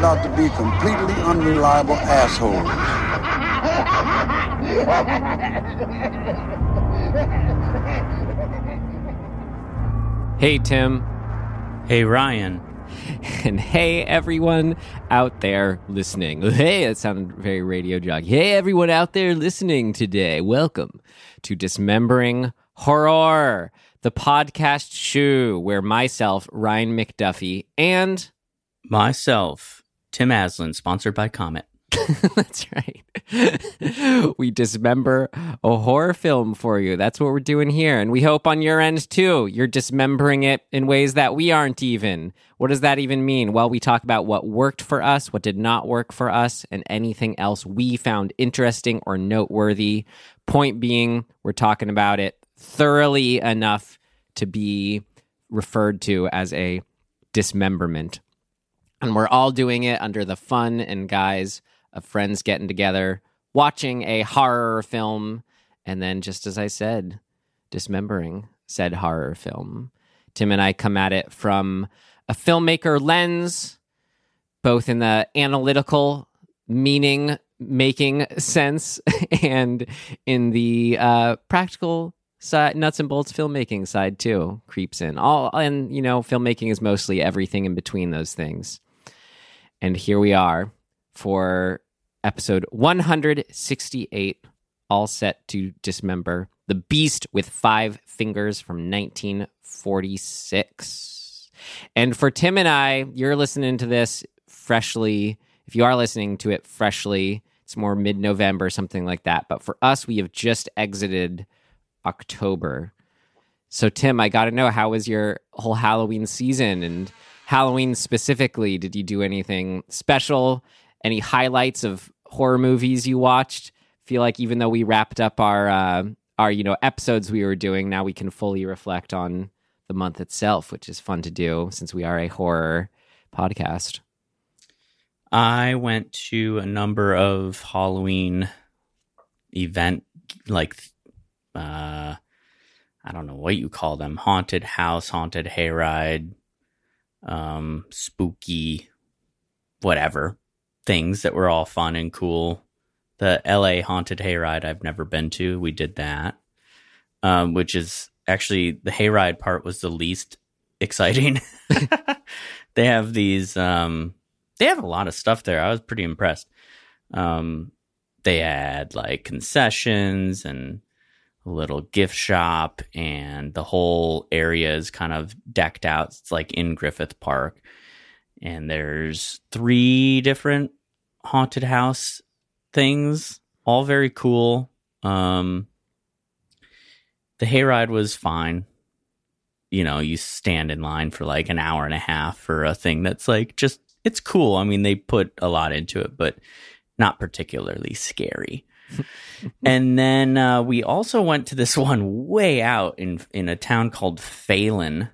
turned out to be completely unreliable assholes. Hey, Tim. Hey, Ryan. And hey, everyone out there listening. Hey, that sounded very radio jog. Hey, everyone out there listening today. Welcome to Dismembering Horror, the podcast show where myself, Ryan McDuffie, and Myself, Tim Aslin, sponsored by Comet. That's right. we dismember a horror film for you. That's what we're doing here. And we hope on your end too, you're dismembering it in ways that we aren't even. What does that even mean? Well, we talk about what worked for us, what did not work for us, and anything else we found interesting or noteworthy. Point being, we're talking about it thoroughly enough to be referred to as a dismemberment. And we're all doing it under the fun and guise of friends getting together, watching a horror film, and then, just as I said, dismembering said horror film. Tim and I come at it from a filmmaker lens, both in the analytical meaning making sense and in the uh, practical side, nuts and bolts filmmaking side too creeps in. All and you know, filmmaking is mostly everything in between those things. And here we are for episode 168, all set to dismember the beast with five fingers from 1946. And for Tim and I, you're listening to this freshly. If you are listening to it freshly, it's more mid November, something like that. But for us, we have just exited October. So, Tim, I got to know how was your whole Halloween season and Halloween specifically? Did you do anything special? Any highlights of horror movies you watched? Feel like even though we wrapped up our uh, our you know episodes we were doing, now we can fully reflect on the month itself, which is fun to do since we are a horror podcast. I went to a number of Halloween event like uh I don't know what you call them, haunted house, haunted hayride, um spooky whatever things that were all fun and cool. The LA haunted hayride I've never been to. We did that. Um which is actually the hayride part was the least exciting. they have these um they have a lot of stuff there. I was pretty impressed. Um, they had like concessions and little gift shop, and the whole area is kind of decked out. It's like in Griffith Park, and there's three different haunted house things, all very cool. Um, the hayride was fine. You know, you stand in line for like an hour and a half for a thing that's like just it's cool. I mean, they put a lot into it, but not particularly scary. and then uh, we also went to this one way out in in a town called Phelan,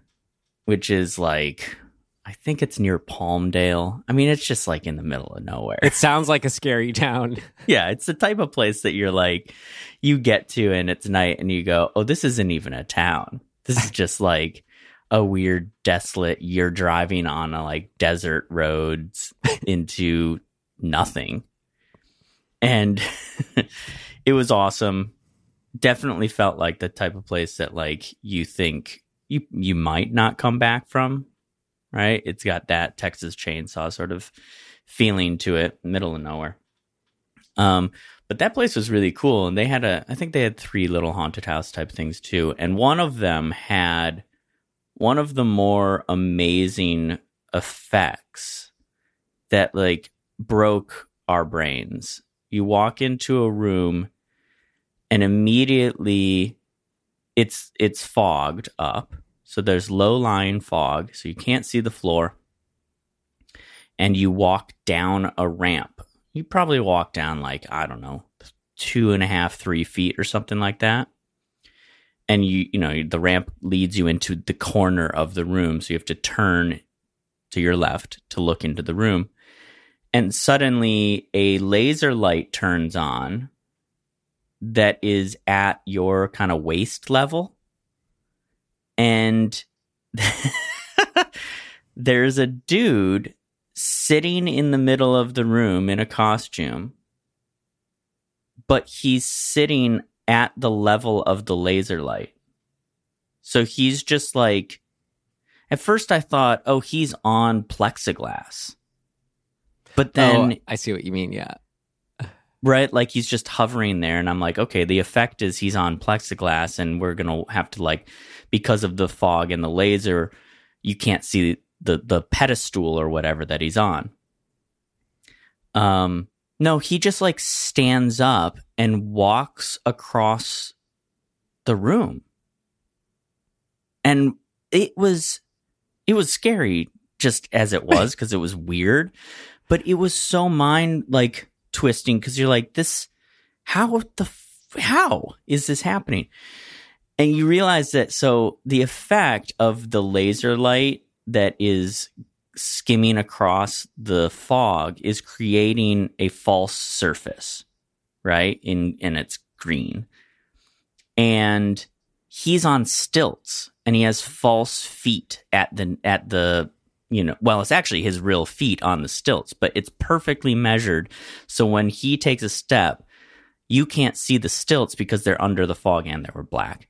which is like I think it's near Palmdale. I mean, it's just like in the middle of nowhere. It sounds like a scary town. yeah, it's the type of place that you're like you get to and it's night and you go, "Oh, this isn't even a town. This is just like a weird desolate you're driving on a like desert roads into nothing and it was awesome. Definitely felt like the type of place that like you think you you might not come back from right? It's got that texas chainsaw sort of feeling to it middle of nowhere. Um but that place was really cool and they had a i think they had three little haunted house type things too and one of them had one of the more amazing effects that like broke our brains. You walk into a room and immediately it's it's fogged up. So there's low lying fog, so you can't see the floor. And you walk down a ramp. You probably walk down like, I don't know, two and a half, three feet or something like that and you you know the ramp leads you into the corner of the room so you have to turn to your left to look into the room and suddenly a laser light turns on that is at your kind of waist level and there's a dude sitting in the middle of the room in a costume, but he's sitting at the level of the laser light. So he's just like, at first I thought, oh, he's on plexiglass. But then, oh, I see what you mean. Yeah. right, like he's just hovering there. And I'm like, okay, the effect is he's on plexiglass and we're going to have to, like, because of the fog and the laser, you can't see the, the pedestal or whatever that he's on. Um, no, he just like stands up and walks across the room. And it was it was scary just as it was because it was weird, but it was so mind like twisting because you're like this how the how is this happening? And you realize that so the effect of the laser light that is skimming across the fog is creating a false surface, right? In and it's green. And he's on stilts and he has false feet at the at the you know well it's actually his real feet on the stilts but it's perfectly measured so when he takes a step you can't see the stilts because they're under the fog and they were black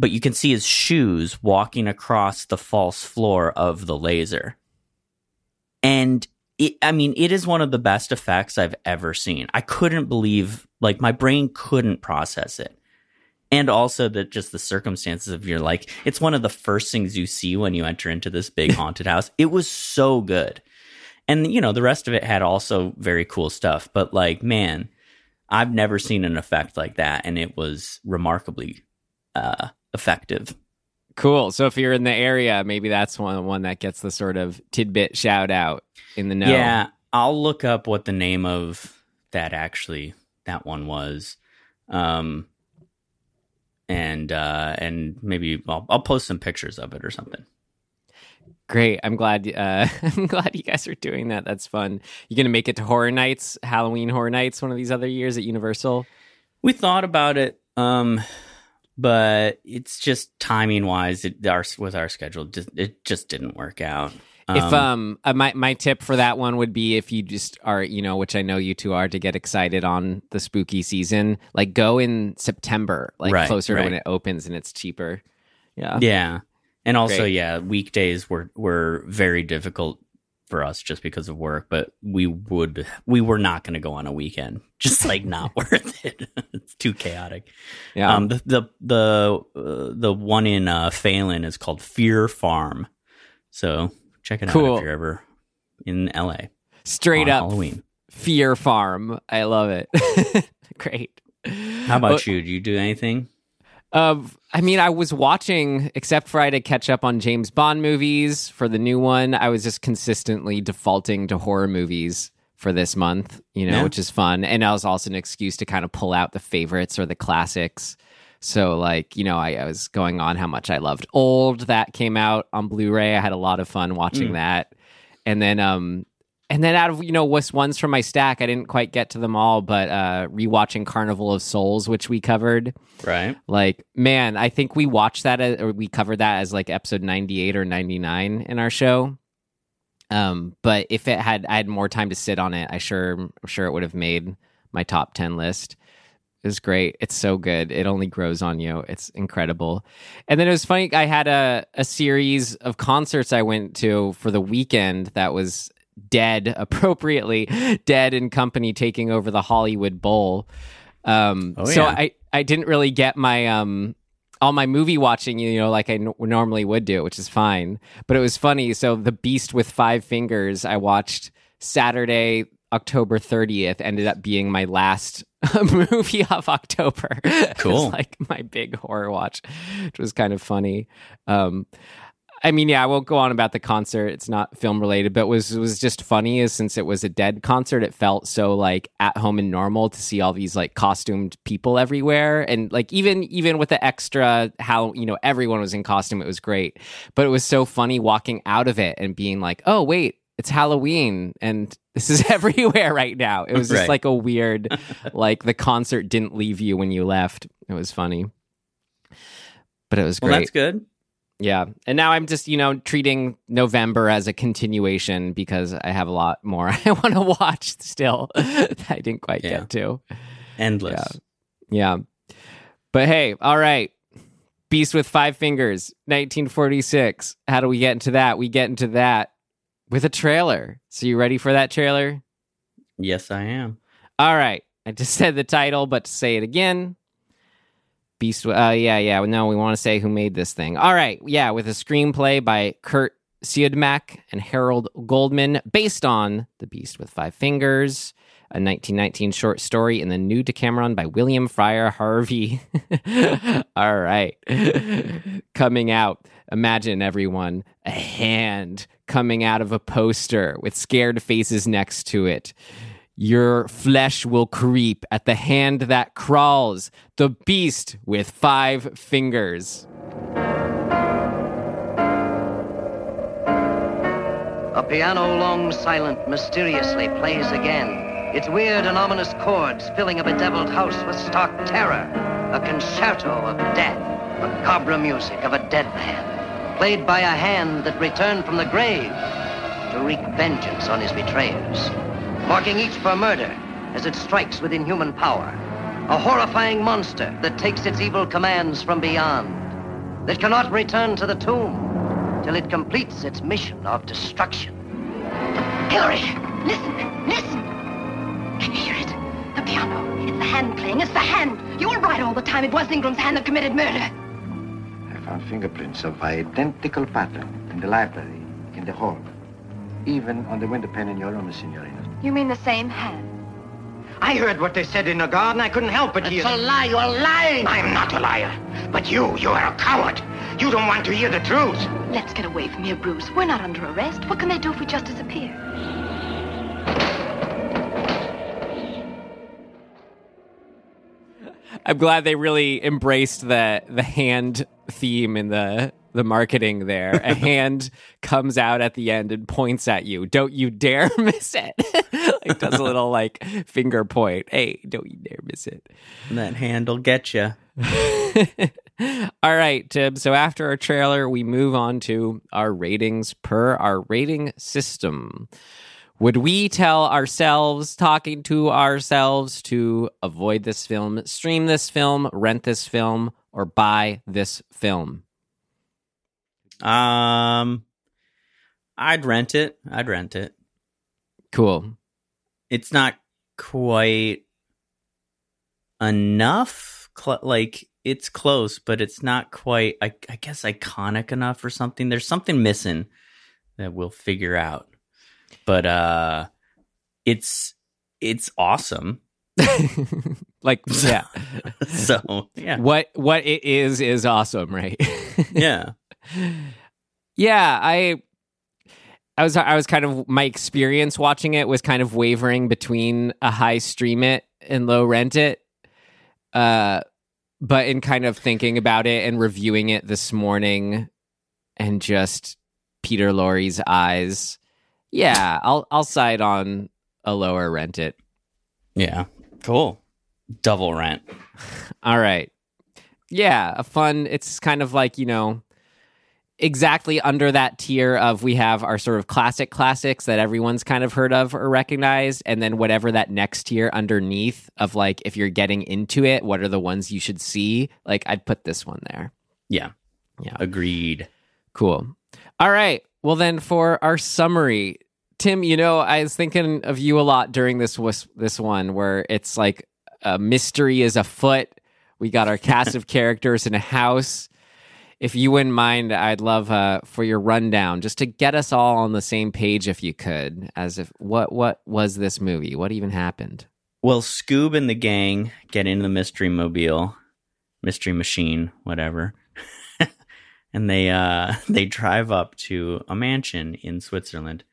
but you can see his shoes walking across the false floor of the laser. And it, I mean, it is one of the best effects I've ever seen. I couldn't believe, like, my brain couldn't process it. And also that just the circumstances of your like, it's one of the first things you see when you enter into this big haunted house. It was so good. And, you know, the rest of it had also very cool stuff. But, like, man, I've never seen an effect like that. And it was remarkably uh, effective. Cool. So if you're in the area, maybe that's one one that gets the sort of tidbit shout out in the know. Yeah, I'll look up what the name of that actually that one was. Um and uh and maybe I'll, I'll post some pictures of it or something. Great. I'm glad uh I'm glad you guys are doing that. That's fun. You're going to make it to Horror Nights, Halloween Horror Nights one of these other years at Universal? We thought about it um but it's just timing wise, it our with our schedule, it just didn't work out. Um, if um uh, my my tip for that one would be if you just are you know which I know you two are to get excited on the spooky season, like go in September, like right, closer right. to when it opens and it's cheaper. Yeah, yeah, and also Great. yeah, weekdays were were very difficult for us just because of work, but we would we were not going to go on a weekend. Just like not worth it. it's too chaotic. Yeah. Um, the the the uh, the one in uh, Phelan is called Fear Farm. So check it cool. out if you're ever in LA. Straight up Halloween. Fear Farm. I love it. Great. How about you? Do you do anything? Uh, I mean, I was watching, except for I had to catch up on James Bond movies for the new one. I was just consistently defaulting to horror movies for this month, you know, yeah. which is fun. And that was also an excuse to kind of pull out the favorites or the classics. So, like, you know, I, I was going on how much I loved Old that came out on Blu ray. I had a lot of fun watching mm. that. And then, um, and then out of you know what's ones from my stack, I didn't quite get to them all, but uh rewatching Carnival of Souls, which we covered. Right. Like, man, I think we watched that as, or we covered that as like episode ninety eight or ninety nine in our show. Um, but if it had I had more time to sit on it, I sure I'm sure it would have made my top ten list. Was great. It's so good. It only grows on you. It's incredible. And then it was funny. I had a, a series of concerts I went to for the weekend that was dead appropriately dead and company taking over the hollywood bowl um, oh, so i i didn't really get my um all my movie watching you know like I n- normally would do which is fine but it was funny so the beast with five fingers i watched saturday october 30th ended up being my last movie of october cool like my big horror watch which was kind of funny um I mean, yeah, I won't go on about the concert. It's not film related, but was was just funny is since it was a dead concert, it felt so like at home and normal to see all these like costumed people everywhere, and like even even with the extra how you know everyone was in costume, it was great. But it was so funny walking out of it and being like, oh wait, it's Halloween and this is everywhere right now. It was just right. like a weird, like the concert didn't leave you when you left. It was funny, but it was great. Well, that's good. Yeah. And now I'm just, you know, treating November as a continuation because I have a lot more I want to watch still that I didn't quite Yeah. get to. Endless. Yeah. But hey, all right. Beast with Five Fingers, 1946. How do we get into that? We get into that with a trailer. So you ready for that trailer? Yes, I am. All right. I just said the title, but to say it again. Beast. Uh, yeah, yeah. No, we want to say who made this thing. All right. Yeah, with a screenplay by Curt Siodmak and Harold Goldman, based on The Beast with Five Fingers, a 1919 short story in the new Decameron by William Fryer Harvey. All right. coming out. Imagine everyone a hand coming out of a poster with scared faces next to it. Your flesh will creep at the hand that crawls, the beast with five fingers. A piano long silent mysteriously plays again. Its weird and ominous chords filling a bedeviled house with stark terror. A concerto of death. the cobra music of a dead man. Played by a hand that returned from the grave to wreak vengeance on his betrayers. Marking each for murder as it strikes within human power. A horrifying monster that takes its evil commands from beyond. That cannot return to the tomb till it completes its mission of destruction. Hillary, listen, listen. Can you hear it? The piano. It's the hand playing. It's the hand. You were right all the time. It was Ingram's hand that committed murder. I found fingerprints of identical pattern in the library, in the hall. Even on the window pane in your room, Signorina. You mean the same hand? I heard what they said in the garden. I couldn't help but hear. It's a lie. You're lying. I'm not a liar. But you, you are a coward. You don't want to hear the truth. Let's get away from here, Bruce. We're not under arrest. What can they do if we just disappear? I'm glad they really embraced the the hand theme in the the marketing there. A hand comes out at the end and points at you. Don't you dare miss it. like does a little like finger point. Hey, don't you dare miss it. And that hand'll get you. All right, Tib. So after our trailer, we move on to our ratings per our rating system. Would we tell ourselves, talking to ourselves, to avoid this film, stream this film, rent this film, or buy this film? Um, I'd rent it. I'd rent it. Cool. It's not quite enough. Cl- like it's close, but it's not quite. I, I guess iconic enough or something. There's something missing that we'll figure out. But uh, it's it's awesome. like, yeah. So yeah, what what it is is awesome, right? yeah. yeah, I I was I was kind of my experience watching it was kind of wavering between a high stream it and low rent it. Uh but in kind of thinking about it and reviewing it this morning and just Peter Lorre's eyes. Yeah, I'll I'll side on a lower rent it. Yeah. Cool. Double rent. All right. Yeah, a fun. It's kind of like, you know, exactly under that tier of we have our sort of classic classics that everyone's kind of heard of or recognized. And then whatever that next tier underneath of like, if you're getting into it, what are the ones you should see? Like, I'd put this one there. Yeah. Yeah. Agreed. Cool. All right. Well, then for our summary, Tim, you know, I was thinking of you a lot during this was this one where it's like a mystery is afoot. We got our cast of characters in a house. If you wouldn't mind, I'd love uh, for your rundown just to get us all on the same page, if you could. As if what what was this movie? What even happened? Well, Scoob and the gang get into the mystery mobile, mystery machine, whatever. And they uh they drive up to a mansion in Switzerland.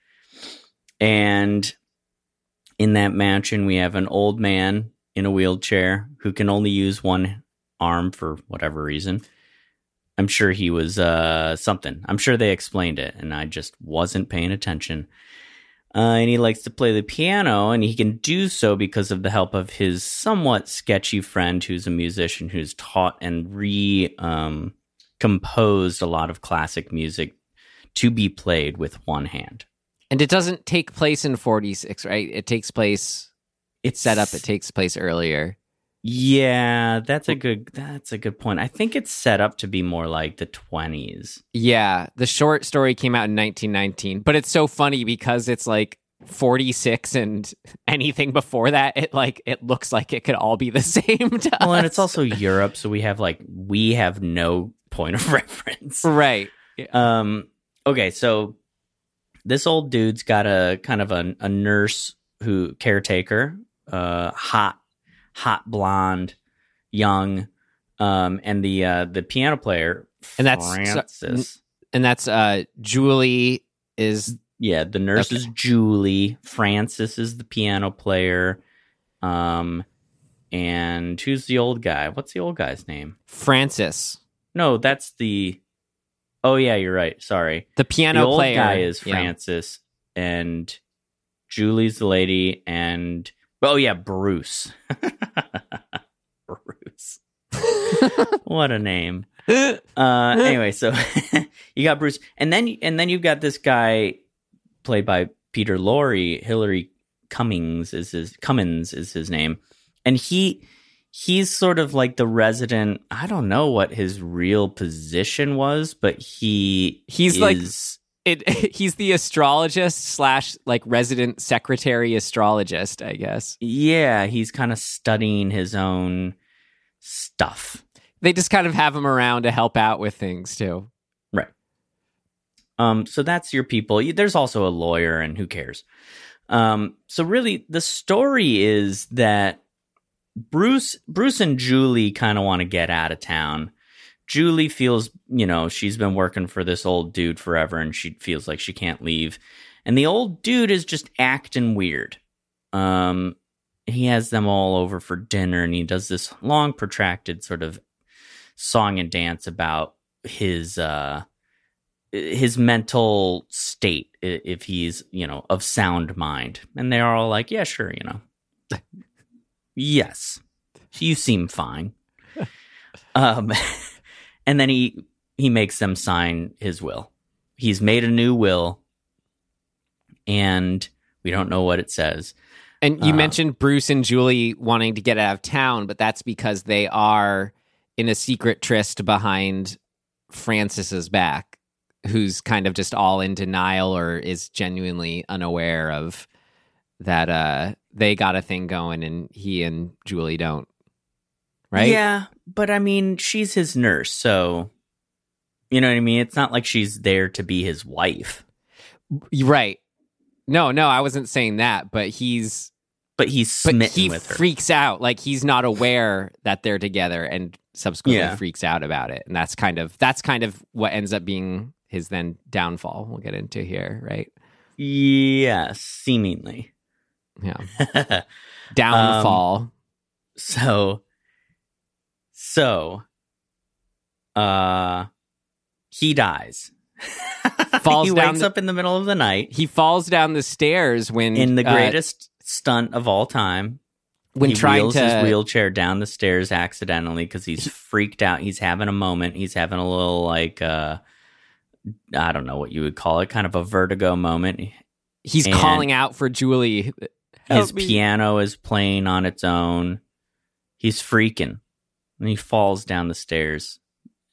And in that mansion we have an old man in a wheelchair who can only use one arm for whatever reason. I'm sure he was uh something. I'm sure they explained it and I just wasn't paying attention. Uh, and he likes to play the piano, and he can do so because of the help of his somewhat sketchy friend, who's a musician, who's taught and re um, composed a lot of classic music to be played with one hand. And it doesn't take place in 46, right? It takes place it's set up it takes place earlier. Yeah, that's a good that's a good point. I think it's set up to be more like the 20s. Yeah, the short story came out in 1919, but it's so funny because it's like 46 and anything before that it like it looks like it could all be the same Well, and it's also Europe, so we have like we have no point of reference. right. Um okay, so this old dude's got a kind of a, a nurse who caretaker, uh hot hot blonde, young, um and the uh the piano player And that's- Francis. And that's uh Julie is Yeah, the nurse is Julie. Francis is the piano player. Um, and who's the old guy? What's the old guy's name? Francis. No, that's the. Oh yeah, you're right. Sorry, The piano the old player guy is Yeah. Francis, and Julie's the lady, and oh yeah, Bruce. Bruce. what a name. Uh, anyway, so you got Bruce, and then and then you've got this guy played by Peter Lorre. Hillary Cummings is his Cummins is his name, and he he's sort of like the resident. I don't know what his real position was, but he He's like- It he's the astrologist slash like resident secretary astrologist, I guess. yeah, he's kind of studying his own stuff. They just kind of have him around to help out with things too. Right. Um, so that's your people. There's also a lawyer, and who cares? Um, so really, the story is that Bruce, Bruce and Julie kind of want to get out of town. Julie feels, you know, she's been working for this old dude forever, and she feels like she can't leave. And the old dude is just acting weird. Um, he has them all over for dinner, and he does this long, protracted sort of song and dance about his uh his mental state if he's you know of sound mind and they're all like yeah sure you know yes. You seem fine. Um and then he he makes them sign his will. He's made a new will and we don't know what it says. And you Uh, mentioned Bruce and Julie wanting to get out of town, but that's because they are in a secret tryst behind Francis's back, who's kind of just all in denial or is genuinely unaware of that uh they got a thing going and he and Julie don't. Right? Yeah, but I mean, she's his nurse, so you know what I mean. It's not like she's there to be his wife, Right. No, no, I wasn't saying that, but he's but he's but he with her. freaks out like he's not aware that they're together and subsequently Yeah. freaks out about it and that's kind of that's kind of what ends up being his then downfall we'll get into here right yes, seemingly. Yeah downfall so, so, uh, he dies. Falls he wakes the- up in the middle of the night he falls down the stairs when in the uh, greatest stunt of all time. when he trying wheels to his wheelchair down the stairs accidentally because he's freaked out. He's having a moment. He's having a little like uh I don't know what you would call it, kind of a vertigo moment. he's and- calling out for Julie His me. piano is playing on its own. He's freaking. And he falls down the stairs.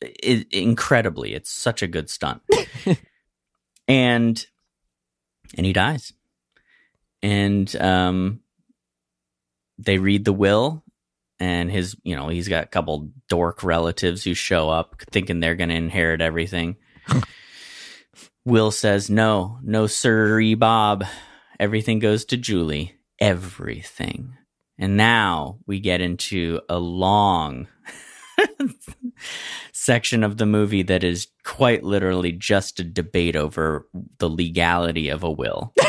I incredibly, it's such a good stunt. and and he dies. And um they read the will and his, you know, he's got a couple dork relatives who show up thinking they're going to inherit everything. Will says, "No, no sirree Bob. Everything goes to Julie. Everything." And now we get into a long section of the movie that is quite literally just a debate over the legality of a will.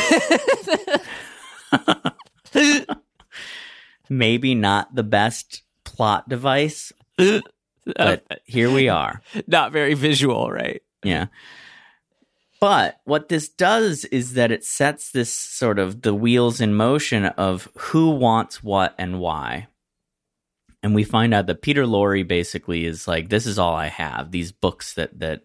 Maybe not the best plot device, but here we are. not very visual right Yeah. But what this does is that it sets this sort of the wheels in motion of who wants what and why. and we find out that Peter Lorre basically is like, this is all I have. These books that that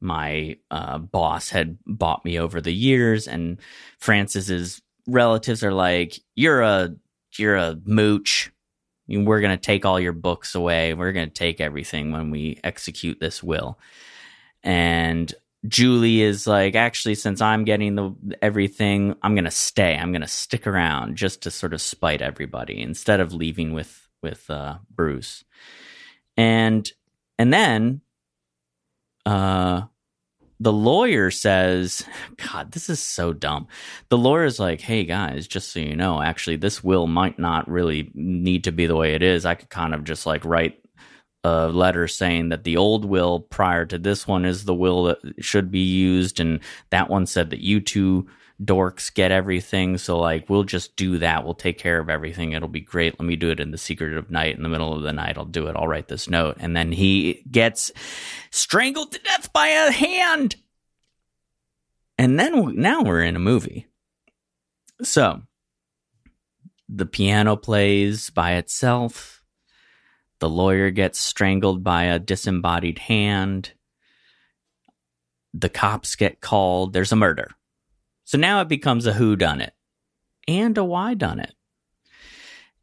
my uh, boss had bought me over the years, and Francis's relatives are like, "You're a you're a mooch. We're gonna take all your books away. We're gonna take everything when we execute this will." And Julie is like, actually, since I'm getting the everything, I'm gonna stay. I'm gonna stick around just to sort of spite everybody instead of leaving with with uh, Bruce. And and then uh the lawyer says, God, this is so dumb. The lawyer's like, hey guys, just so you know, actually, this will might not really need to be the way it is. I could kind of just like write a letter saying that the old will prior to this one is the will that should be used. And that one said that you two dorks get everything. So, like, we'll just do that. We'll take care of everything. It'll be great. Let me do it in the secret of night. In the middle of the night, I'll do it. I'll write this note. And then he gets strangled to death by a hand. And then now we're in a movie. So, the piano plays by itself. The lawyer gets strangled by a disembodied hand. The cops get called. There's a murder. So now it becomes a who done it and a why done it.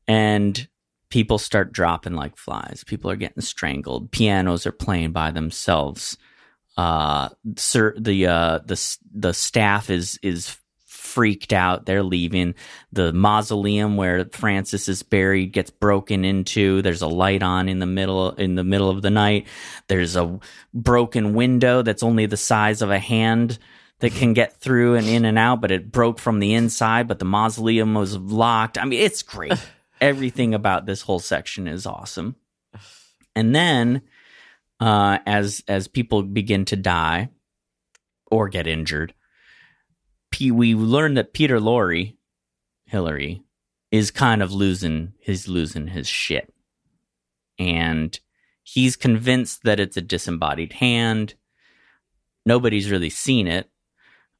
And people start dropping like flies. People are getting strangled. Pianos are playing by themselves. Uh, sir, the uh, the the staff is is freaked out. They're leaving. The mausoleum where Francis is buried gets broken into. There's a light on in the middle in the middle of the night. There's a broken window that's only the size of a hand that can get through and in and out, but it broke from the inside, but the mausoleum was locked. I mean, it's great. Everything about this whole section is awesome. And then uh, as as people begin to die or get injured, P- we learn that Peter Lorre, Hillary, is kind of losing he's losing his shit. And he's convinced that it's a disembodied hand. Nobody's really seen it.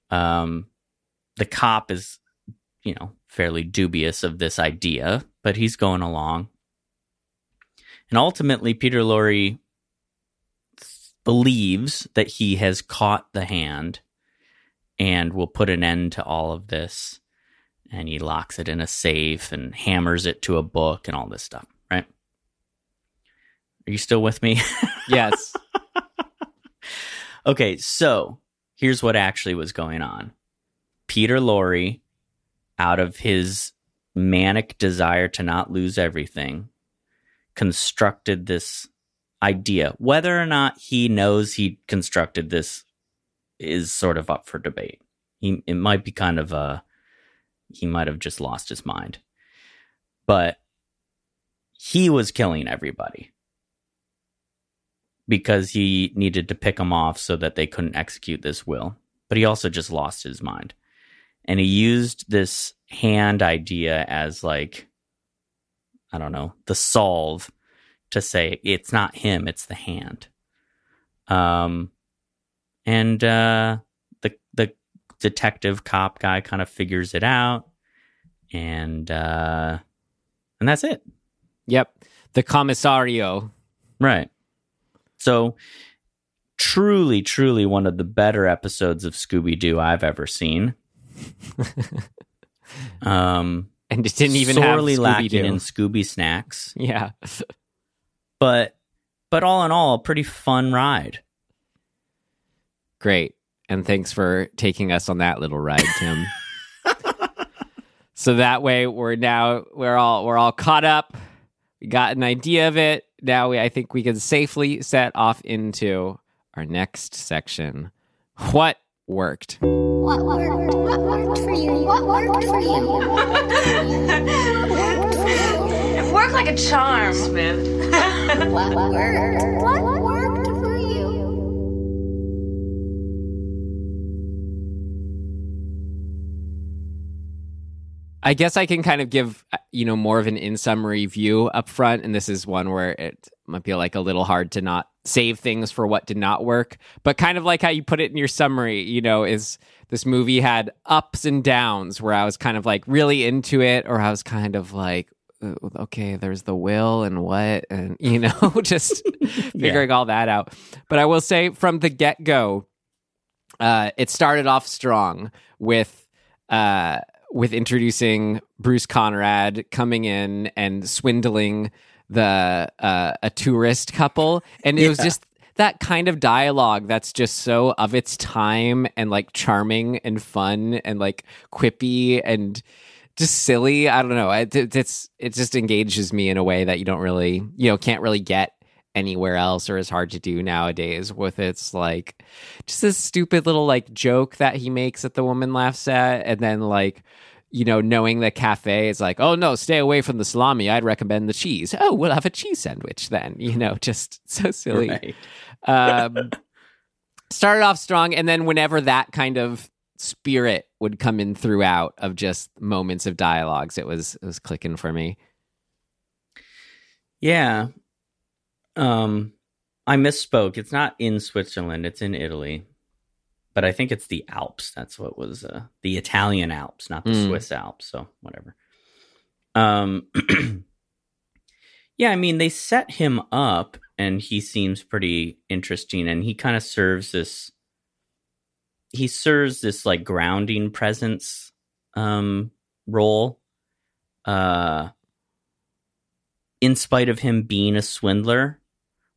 Um, the cop is, you know, fairly dubious of this idea, but he's going along. And ultimately, Peter Lorre believes that he has caught the hand and will put an end to all of this. And he locks it in a safe and hammers it to a book and all this stuff, right? Are you still with me? Yes. okay, so here's what actually was going on. Peter Lorre, out of his manic desire to not lose everything, constructed this idea. Whether or not he knows he constructed this is sort of up for debate. He it might be kind of a he might have just lost his mind. But he was killing everybody because he needed to pick them off so that they couldn't execute this will. But he also just lost his mind. And he used this hand idea as like, I don't know, the solve to say it's not him, it's the hand. Um, and uh, the the detective cop guy kind of figures it out, and uh, and that's it. Yep. The commissario. Right. So truly, truly one of the better episodes of Scooby Doo I've ever seen. um, And it didn't even sorely have lacking Scooby-Doo. in Scooby snacks, Yeah. but but all in all, a pretty fun ride. Great. And thanks for taking us on that little ride, Tim. so that way we're now we're all we're all caught up. We got an idea of it. Now we I think we can safely set off into our next section. What worked? What worked? What worked for you? What worked for you? Worked for you? It worked like a charm. Smith. What worked? What worked I guess I can kind of give uh, you know more of an in summary view up front, and this is one where it might be like a little hard to not save things for what did not work, but kind of like how you put it in your summary, you know, is this movie had ups and downs where I was kind of like really into it, or I was kind of like okay, there's the will and what, and you know, just figuring all that out. But I will say from the get go, uh, it started off strong with uh, with introducing Bruce Conrad coming in and swindling the uh, a tourist couple, and it was just that kind of dialogue that's just so of its time and like charming and fun and like quippy and just silly. I don't know. It, it's it just engages me in a way that you don't really you know can't really get anywhere else or is hard to do nowadays with its like just this stupid little like joke that he makes that the woman laughs at and then like you know knowing the cafe is like oh no stay away from the salami i'd recommend the cheese oh we'll have a cheese sandwich then you know just so silly Right. um, started off strong, and then whenever that kind of spirit would come in throughout of just moments of dialogues, it was it was clicking for me. Yeah. Um I misspoke. It's not in Switzerland, it's in Italy. But I think it's the Alps. That's what was uh, the Italian Alps, not the Mm. Swiss Alps, so whatever. Um Yeah, I mean they set him up and he seems pretty interesting and he kind of serves this he serves this like grounding presence um role. Uh in spite of him being a swindler,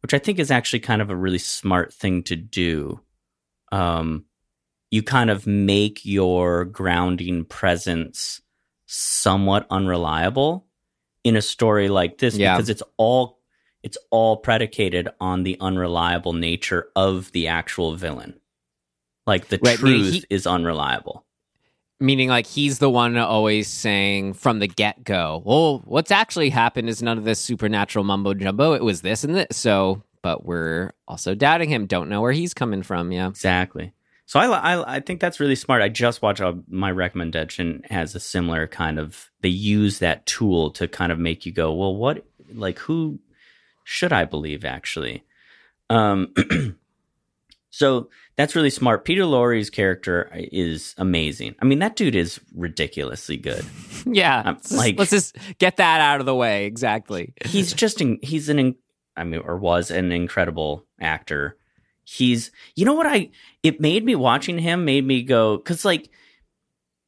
which I think is actually kind of a really smart thing to do. Um, you kind of make your grounding presence somewhat unreliable in a story like this Yeah. because it's all it's all predicated on the unreliable nature of the actual villain. Like the Right, truth he- is unreliable. Meaning, like he's the one always saying from the get go, "Well, what's actually happened is none of this supernatural mumbo jumbo. It was this and this." So, but we're also doubting him. Don't know where he's coming from. Yeah, Exactly. So I, I I think that's really smart. I just watched uh, my recommendation has a similar kind of they use that tool to kind of make you go, well, what like who should I believe actually? Um, so that's really smart. Peter Lorre's character uh, is amazing. I mean, that dude is ridiculously good. yeah. I'm Let's just- like- let's just get that out of the way. Exactly. he's just in, he's an in, I mean or was an incredible actor. He's you know what I it made me watching him made me go cuz like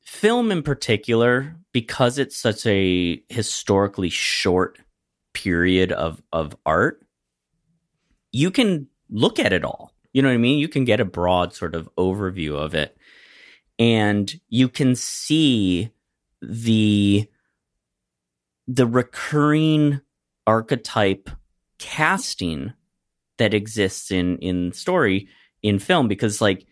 film in particular because it's such a historically short period of of art you can look at it all. You know what I mean? You can get a broad sort of overview of it. And you can see the the recurring archetype casting that exists in in story in film because like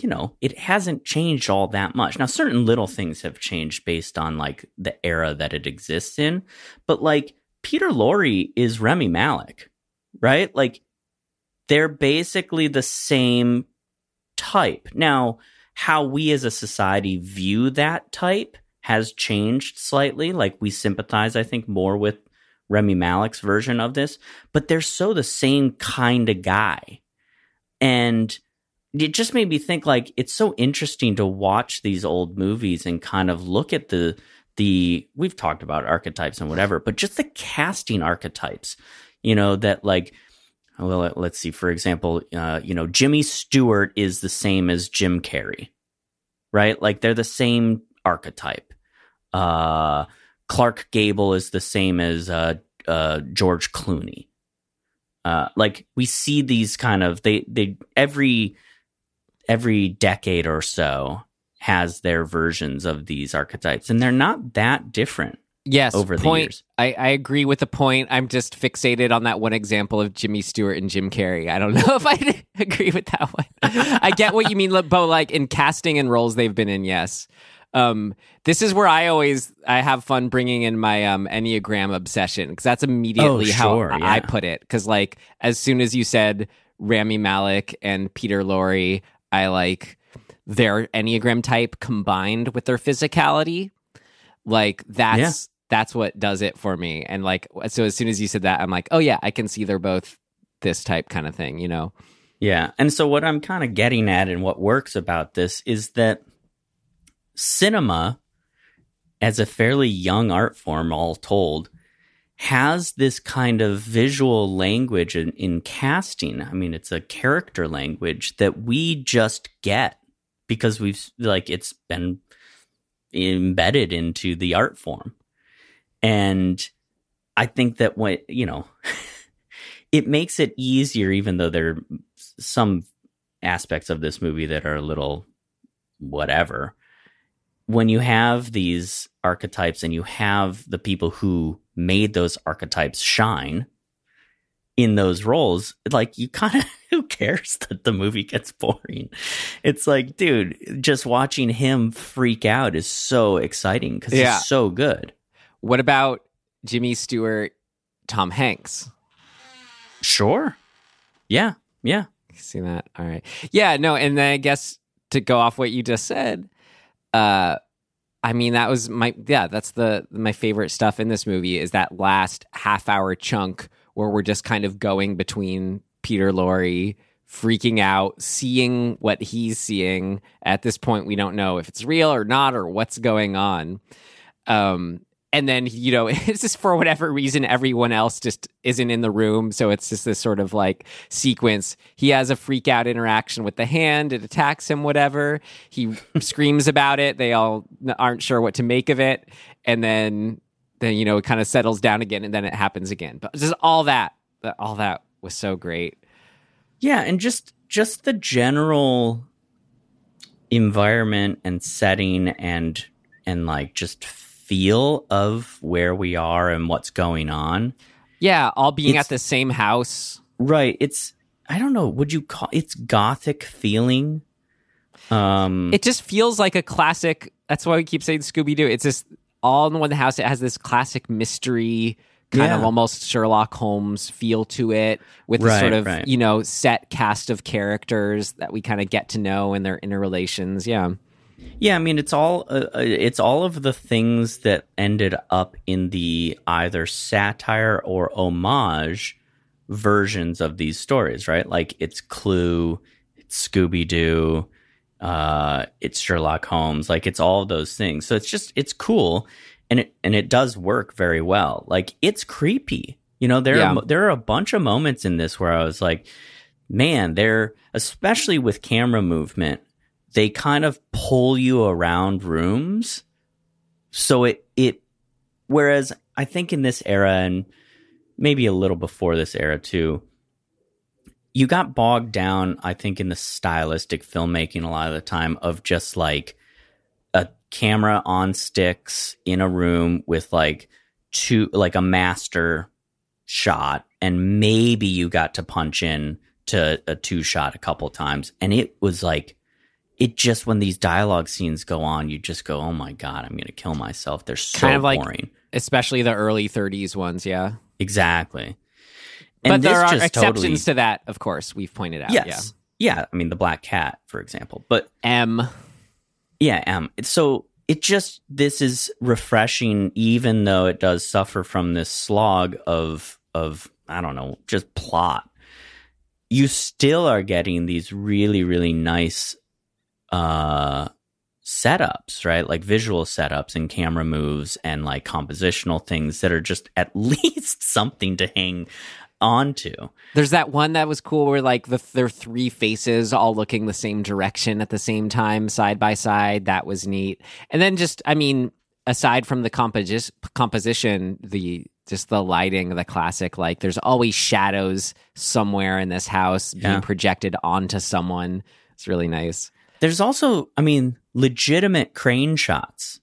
you know it hasn't changed all that much. Now certain little things have changed based on like the era that it exists in but like peter lorre is Rami Malek right? Like they're basically the same type now how we as a society view that type has changed slightly like we sympathize i think more with Rami Malek's version of this, but they're so the same kind of guy. And it just made me think like it's so interesting to watch these old movies and kind of look at the the we've talked about archetypes and whatever, but just the casting archetypes, you know, that like well let's see for example, uh, you know, Jimmy Stewart is the same as Jim Carrey. Right? Like they're the same archetype. Uh Clark Gable is the same as uh, uh, George Clooney. Uh, like we see these kind of they they every every decade or so has their versions of these archetypes, and they're not that different. Yes, over the point. years. I, I agree with the point. I'm just fixated on that one example of Jimmy Stewart and Jim Carrey. I don't know if I agree with that one. I get what you mean, Bo. Like in casting and roles they've been in, yes. Um, this is where I always I have fun bringing in my um, Enneagram obsession because that's immediately Oh, how sure, I put it. Because like as soon as you said Rami Malek and Peter Lorre, I like their Enneagram type combined with their physicality. Like that's that's what does it for me. And like so as soon as you said that, I'm like, oh yeah, I can see they're both this type kind of thing, you know? Yeah. And so what I'm kind of getting at and what works about this is that cinema as a fairly young art form all told has this kind of visual language in, in casting. I mean, it's a character language that we just get because we've like it's been embedded into the art form. And I think that when, you know, it makes it easier, even though there are some aspects of this movie that are a little whatever. When you have these archetypes and you have the people who made those archetypes shine in those roles, like you kind of who cares that the movie gets boring? It's like, dude, just watching him freak out is so exciting because Yeah. he's so good. What about Jimmy Stewart, Tom Hanks? Sure. Yeah. Yeah. See that? All right. Yeah, no, and then I guess to go off what you just said, uh I mean that was my yeah, that's the my favorite stuff in this movie is that last half hour chunk where we're just kind of going between Peter Lorre freaking out, seeing what he's seeing. At this point we don't know if it's real or not or what's going on. Um and then you know it's just for whatever reason everyone else just isn't in the room. So it's just this sort of like sequence. He has a freak out interaction with the hand. It attacks him whatever. He screams about it. They all aren't sure what to make of it. And then then you know it kind of settles down again and then it happens again. But just all that that- all that was so great. Yeah, and just just the general environment and setting and and like just feel of where we are and what's going on. yeah all being It's- at the same house Right. It's I don't know, would you call it's gothic feeling? Um it just feels like a classic. That's why we keep saying Scooby Doo. It's just all in one house. It has this classic mystery kind of almost Sherlock Holmes feel to it, with the Right, sort of right. you know set cast of characters that we kind of get to know and their interrelations. Yeah, Yeah, I mean it's all uh, uh, it's all of the things that ended up in the either satire or homage versions of these stories, right? Like it's Clue, it's Scooby Doo, uh, it's Sherlock Holmes, like it's all those things. So it's just it's cool, and it and it does work very well. Like it's creepy, you know. There Yeah. are, there are a bunch of moments in this where I was like, man, they're especially with camera movement they kind of pull you around rooms. So it it whereas I think in this era and maybe a little before this era too, you got bogged down, I think, in the stylistic filmmaking a lot of the time of just like a camera on sticks in a room with like two like a master shot and maybe you got to punch in to a two shot a couple times and it was like it just when these dialogue scenes go on, you just go, "Oh my god, I'm gonna kill myself." They're so Kind of like- boring. especially the early '30s ones. Yeah, Exactly. but there are exceptions totally- to that. Of course, we've pointed out. yes, yeah. I mean, the Black Cat, for example. But M. yeah, um, so it just this is refreshing, even though it does suffer from this slog of of I don't know, just plot. You still are getting these really really nice uh setups, right? Like visual setups and camera moves and like compositional things that are just at least something to hang onto. There's that one that was cool where like the their three faces all looking the same direction at the same time, side by side. That was neat. And then just, I mean, aside from the compos- composition, the just the lighting, the classic, like there's always shadows somewhere in this house being projected onto someone. It's really nice. There's also, I mean, legitimate crane shots,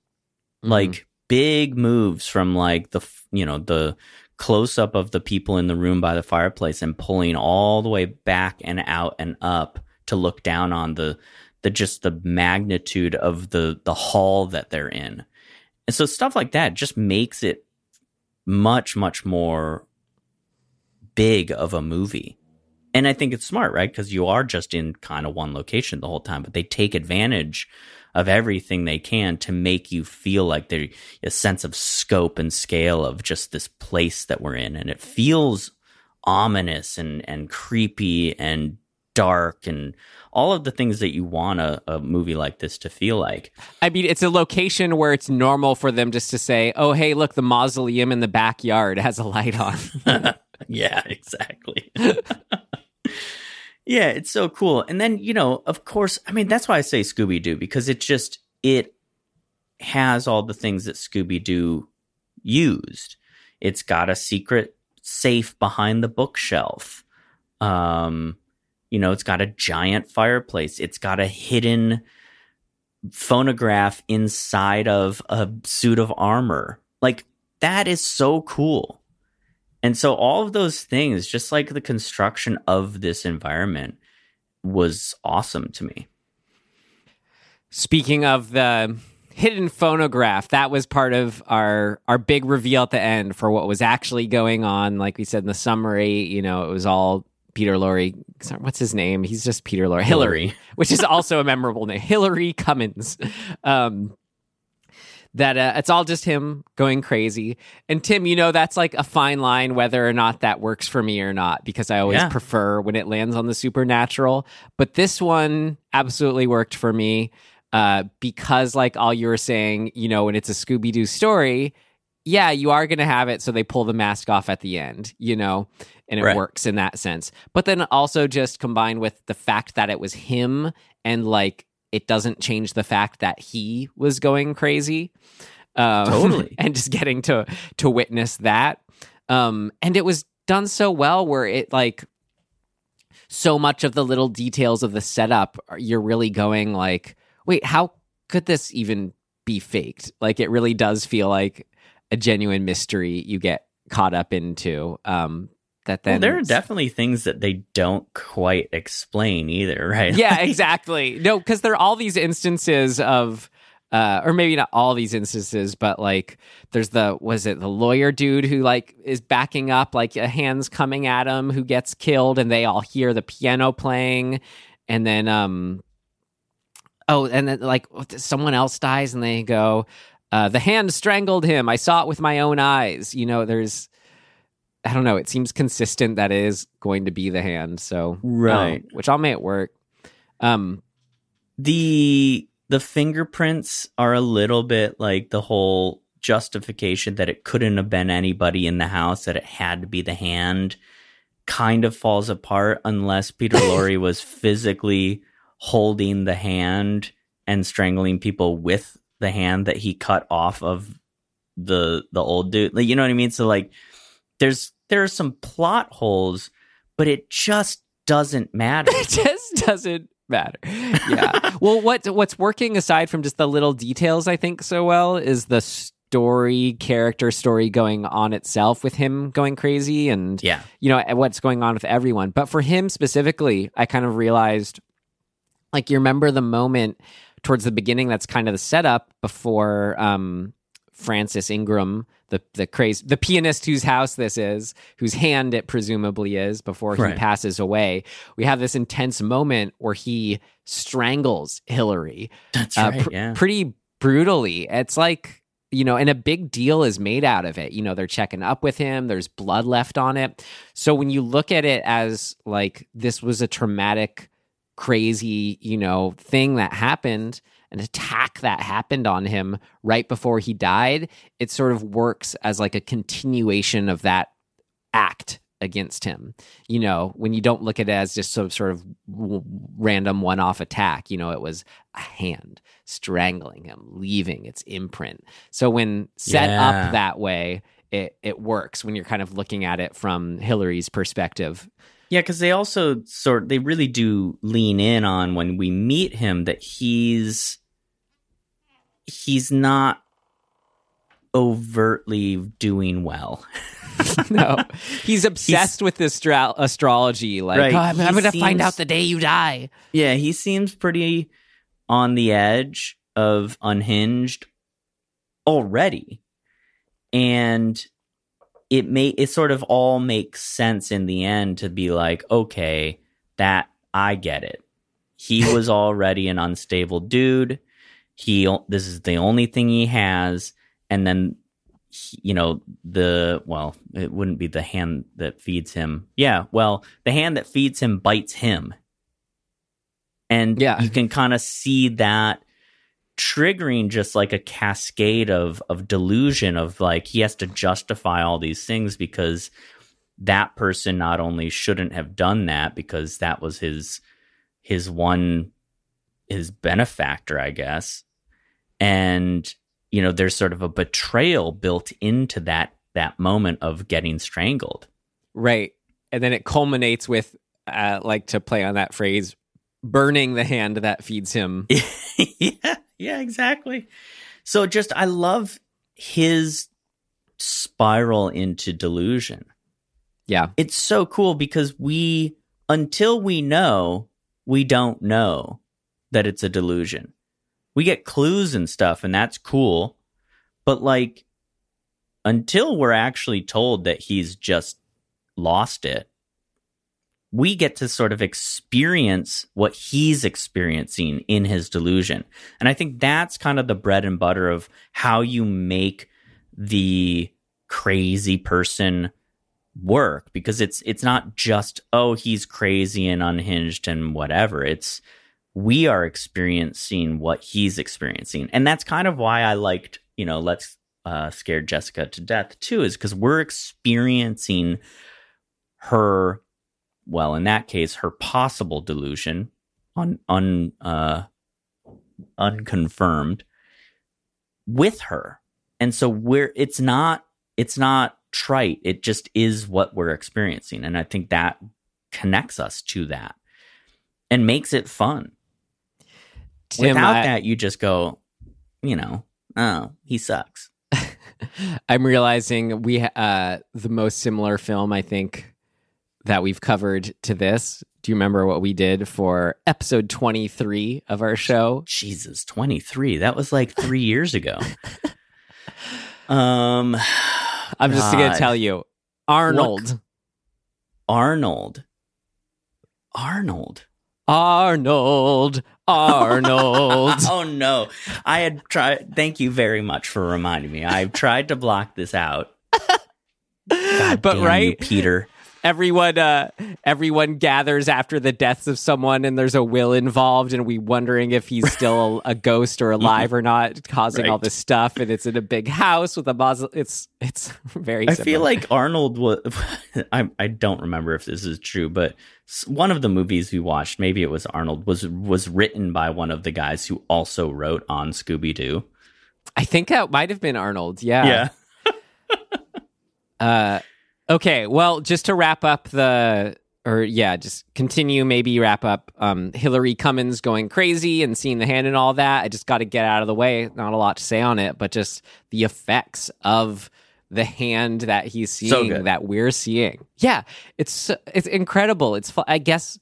mm-hmm. like big moves from like the, you know, the close up of the people in the room by the fireplace and pulling all the way back and out and up to look down on the, the just the magnitude of the, the hall that they're in. And so stuff like that just makes it much, much more big of a movie. And I think it's smart, right? Because you are just in kind of one location the whole time, but they take advantage of everything they can to make you feel like there's a sense of scope and scale of just this place that we're in. And it feels ominous and, and creepy and dark and all of the things that you want a, a movie like this to feel like. I mean, it's a location where it's normal for them just to say, "Oh, hey, look, the mausoleum in the backyard has a light on." yeah, exactly. yeah, it's so cool. And then, you know, of course, I mean, that's why I say Scooby Doo because it just it has all the things that Scooby Doo used. It's got a secret safe behind the bookshelf. Um, you know, it's got a giant fireplace. It's got a hidden phonograph inside of a suit of armor. Like that is so cool. And so all of those things, just like the construction of this environment was awesome to me. Speaking of the hidden phonograph, that was part of our our big reveal at the end for what was actually going on. Like we said in the summary, you know, it was all Peter Lorre. What's his name? He's just Peter Lorre. Hillary, Hillary. which is also a memorable name. Hillary Cummins. Um, that uh, it's all just him going crazy. And Tim, you know that's like a fine line whether or not that works for me or not because I always Yeah. prefer when it lands on the supernatural. But this one absolutely worked for me uh, because, like all you were saying, you know, when it's a Scooby Doo story, yeah, you are going to have it. So they pull the mask off at the end, you know, and it Right. works in that sense. But then also just combined with the fact that it was him and like it doesn't change the fact that he was going crazy. Um, Totally. and just getting to to witness that. Um, and it was done so well where it like so much of the little details of the setup you're really going like wait how could this even be faked like it really does feel like a genuine mystery you get caught up into um that then Well, there are definitely things that they don't quite explain either, right? yeah exactly no because there are all these instances of uh, or maybe not all these instances, but like there's the was it the lawyer dude who like is backing up, like a hand's coming at him, who gets killed, and they all hear the piano playing, and then um oh, and then like someone else dies, and they go, uh, the hand strangled him. I saw it with my own eyes. You know, there's I don't know. It seems consistent that it is going to be the hand, so Right. um, which I'll make it work. Um, the the fingerprints are a little bit like the whole justification that it couldn't have been anybody in the house that it had to be the hand kind of falls apart unless Peter Lorre was physically holding the hand and strangling people with the hand that he cut off of the the old dude. Like, you know what I mean? So like there's there are some plot holes, but it just doesn't matter. it just doesn't matter. Yeah. well, what what's working aside from just the little details, I think so well, is the story, character story going on itself with him going crazy, and Yeah. you know what's going on with everyone. But for him specifically, I kind of realized, like, you remember the moment towards the beginning that's kind of the setup before um, Francis Ingram, the the crazy the pianist whose house this is, whose hand it presumably is, before he Right. passes away. We have this intense moment where he strangles Hillary That's uh, right. pr- yeah. pretty brutally. It's like, you know, and a big deal is made out of it. You know, they're checking up with him, there's blood left on it. So when you look at it as like this was a traumatic, crazy, you know, thing that happened, an attack that happened on him right before he died, it sort of works as like a continuation of that act against him. You know, when you don't look at it as just some sort of w- random one off attack, you know, it was a hand strangling him, leaving its imprint. So when set Yeah. up that way, it, it works when you're kind of looking at it from Hillary's perspective. Yeah, because they also sort they really do lean in on when we meet him that he's he's not overtly doing well. no, he's obsessed with astro- astrology. Like, Right. "Oh, I'm, I'm going to find out the day you die. Yeah, he seems pretty on the edge of unhinged already. And it may it sort of all makes sense in the end to be like, okay, that I get it. He was already an unstable dude. He this is the only thing he has and then he- you know the well it wouldn't be the hand that feeds him yeah well the hand that feeds him bites him And Yeah. you can kind of see that triggering just like a cascade of of delusion of like he has to justify all these things because that person not only shouldn't have done that because that was his his one his benefactor i guess and you know there's sort of a betrayal built into that that moment of getting strangled Right. And then it culminates with, uh, like to play on that phrase, burning the hand that feeds him. yeah, yeah, exactly. So just I love his spiral into delusion. Yeah. It's so cool because we until we know, we don't know that it's a delusion. We get clues and stuff and that's cool. But like until we're actually told that he's just lost it, we get to sort of experience what he's experiencing in his delusion. And I think that's kind of the bread and butter of how you make the crazy person work because it's it's not just oh he's crazy and unhinged and whatever it's we are experiencing what he's experiencing. And that's kind of why i liked you know let's uh scared jessica to death too is because we're experiencing her well in that case her possible delusion on un uh unconfirmed with her. And so we're it's not it's not trite. It just is what we're experiencing. And i think that connects us to that and makes it fun Tim, without I- that you just go you know oh he sucks I'm realizing we uh the most similar film I think that we've covered to this. Do you remember what we did for episode 23 of our show? jesus 23 that was like three years ago um I'm just going to tell you. Arnold. arnold arnold Arnold. Arnold. oh no. I had tried thank you very much for reminding me. I've tried to block this out. God but damn you, right peter everyone uh everyone gathers after the deaths of someone and there's a will involved and we wondering if he's still a ghost or alive or not causing all this stuff. And it's in a big house with a mausoleum it's it's very I feel like Arnold was. I I don't remember if this is true, but one of the movies we watched, maybe it was Arnold, was was written by one of the guys who also wrote on Scooby Doo. I think that might have been Arnold yeah. Yeah. Uh, okay. Well, just to wrap up the, or yeah, just continue, maybe wrap up um, Hillary Cummins going crazy and seeing the hand and all that. I just got to get out of the way. Not a lot to say on it, but just the effects of the hand that he's seeing, good. that we're seeing. Yeah, it's it's incredible. It's I guess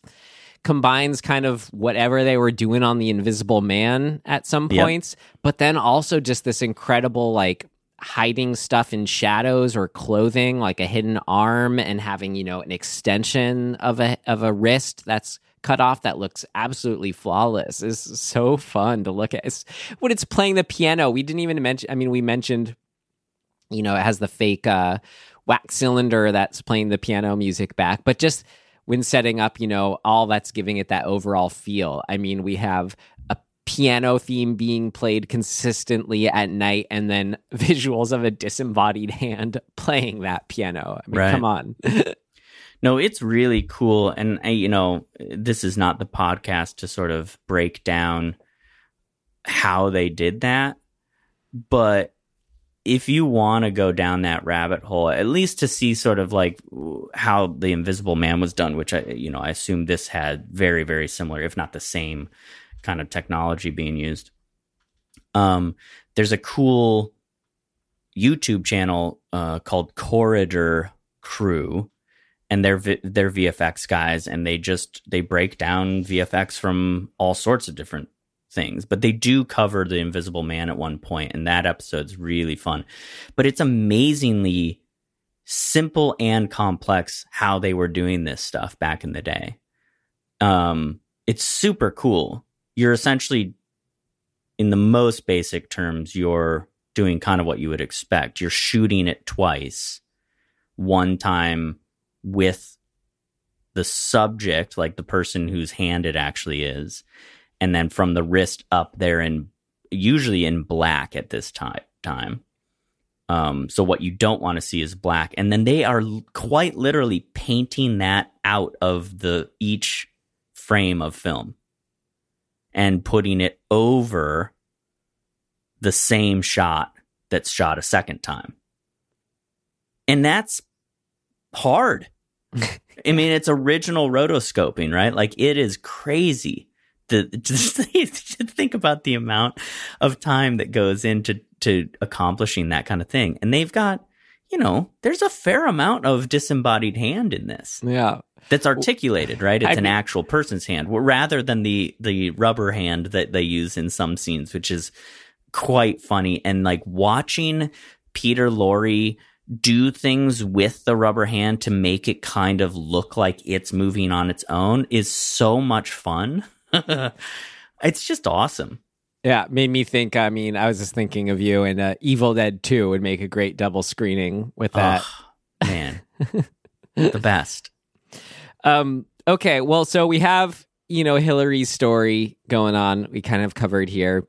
combines kind of whatever they were doing on the Invisible Man at some Yep. points, but then also just this incredible like hiding stuff in shadows or clothing like a hidden arm and having you know an extension of a of a wrist that's cut off that looks absolutely flawless. Is so fun to look at. It's, when it's playing the piano we didn't even mention i mean we mentioned you know it has the fake uh wax cylinder that's playing the piano music back but just when setting up you know all that's giving it that overall feel. I mean we have piano theme being played consistently at night and then visuals of a disembodied hand playing that piano. I mean Right. come on. No, it's really cool, and I, you know, this is not the podcast to sort of break down how they did that, but if you want to go down that rabbit hole, at least to see sort of like how the Invisible Man was done, which I, you know, I assume this had very, very similar, if not the same kind of technology being used. Um, there's a cool YouTube channel uh, called Corridor Crew, and they're vi- they're VFX guys, and they just they break down VFX from all sorts of different things. But they do cover the Invisible Man at one point, and that episode's really fun. But it's amazingly simple and complex how they were doing this stuff back in the day. Um, it's super cool. You're essentially, in the most basic terms, you're doing kind of what you would expect. You're shooting it twice, one time with the subject, like the person whose hand it actually is, and then from the wrist up, they're in usually in black at this time. Time. Um, so what you don't want to see is black, and then they are l- quite literally painting that out of the each frame of film and putting it over the same shot that's shot a second time. And that's hard. I mean, it's original rotoscoping, right? Like it is crazy. The just think about the amount of time that goes into to accomplishing that kind of thing. And they've got, you know, there's a fair amount of disembodied hand in this Yeah. That's articulated, right? It's I an mean- actual person's hand, rather than the the rubber hand that they use in some scenes, which is quite funny. And like watching Peter Lorre do things with the rubber hand to make it kind of look like it's moving on its own is so much fun. it's just awesome. Yeah, made me think. I mean, I was just thinking of you, and uh, Evil Dead 2 would make a great double screening with that. Ugh, man, the best. Um, okay, well, so we have, you know, Hillary's story going on. We kind of covered here.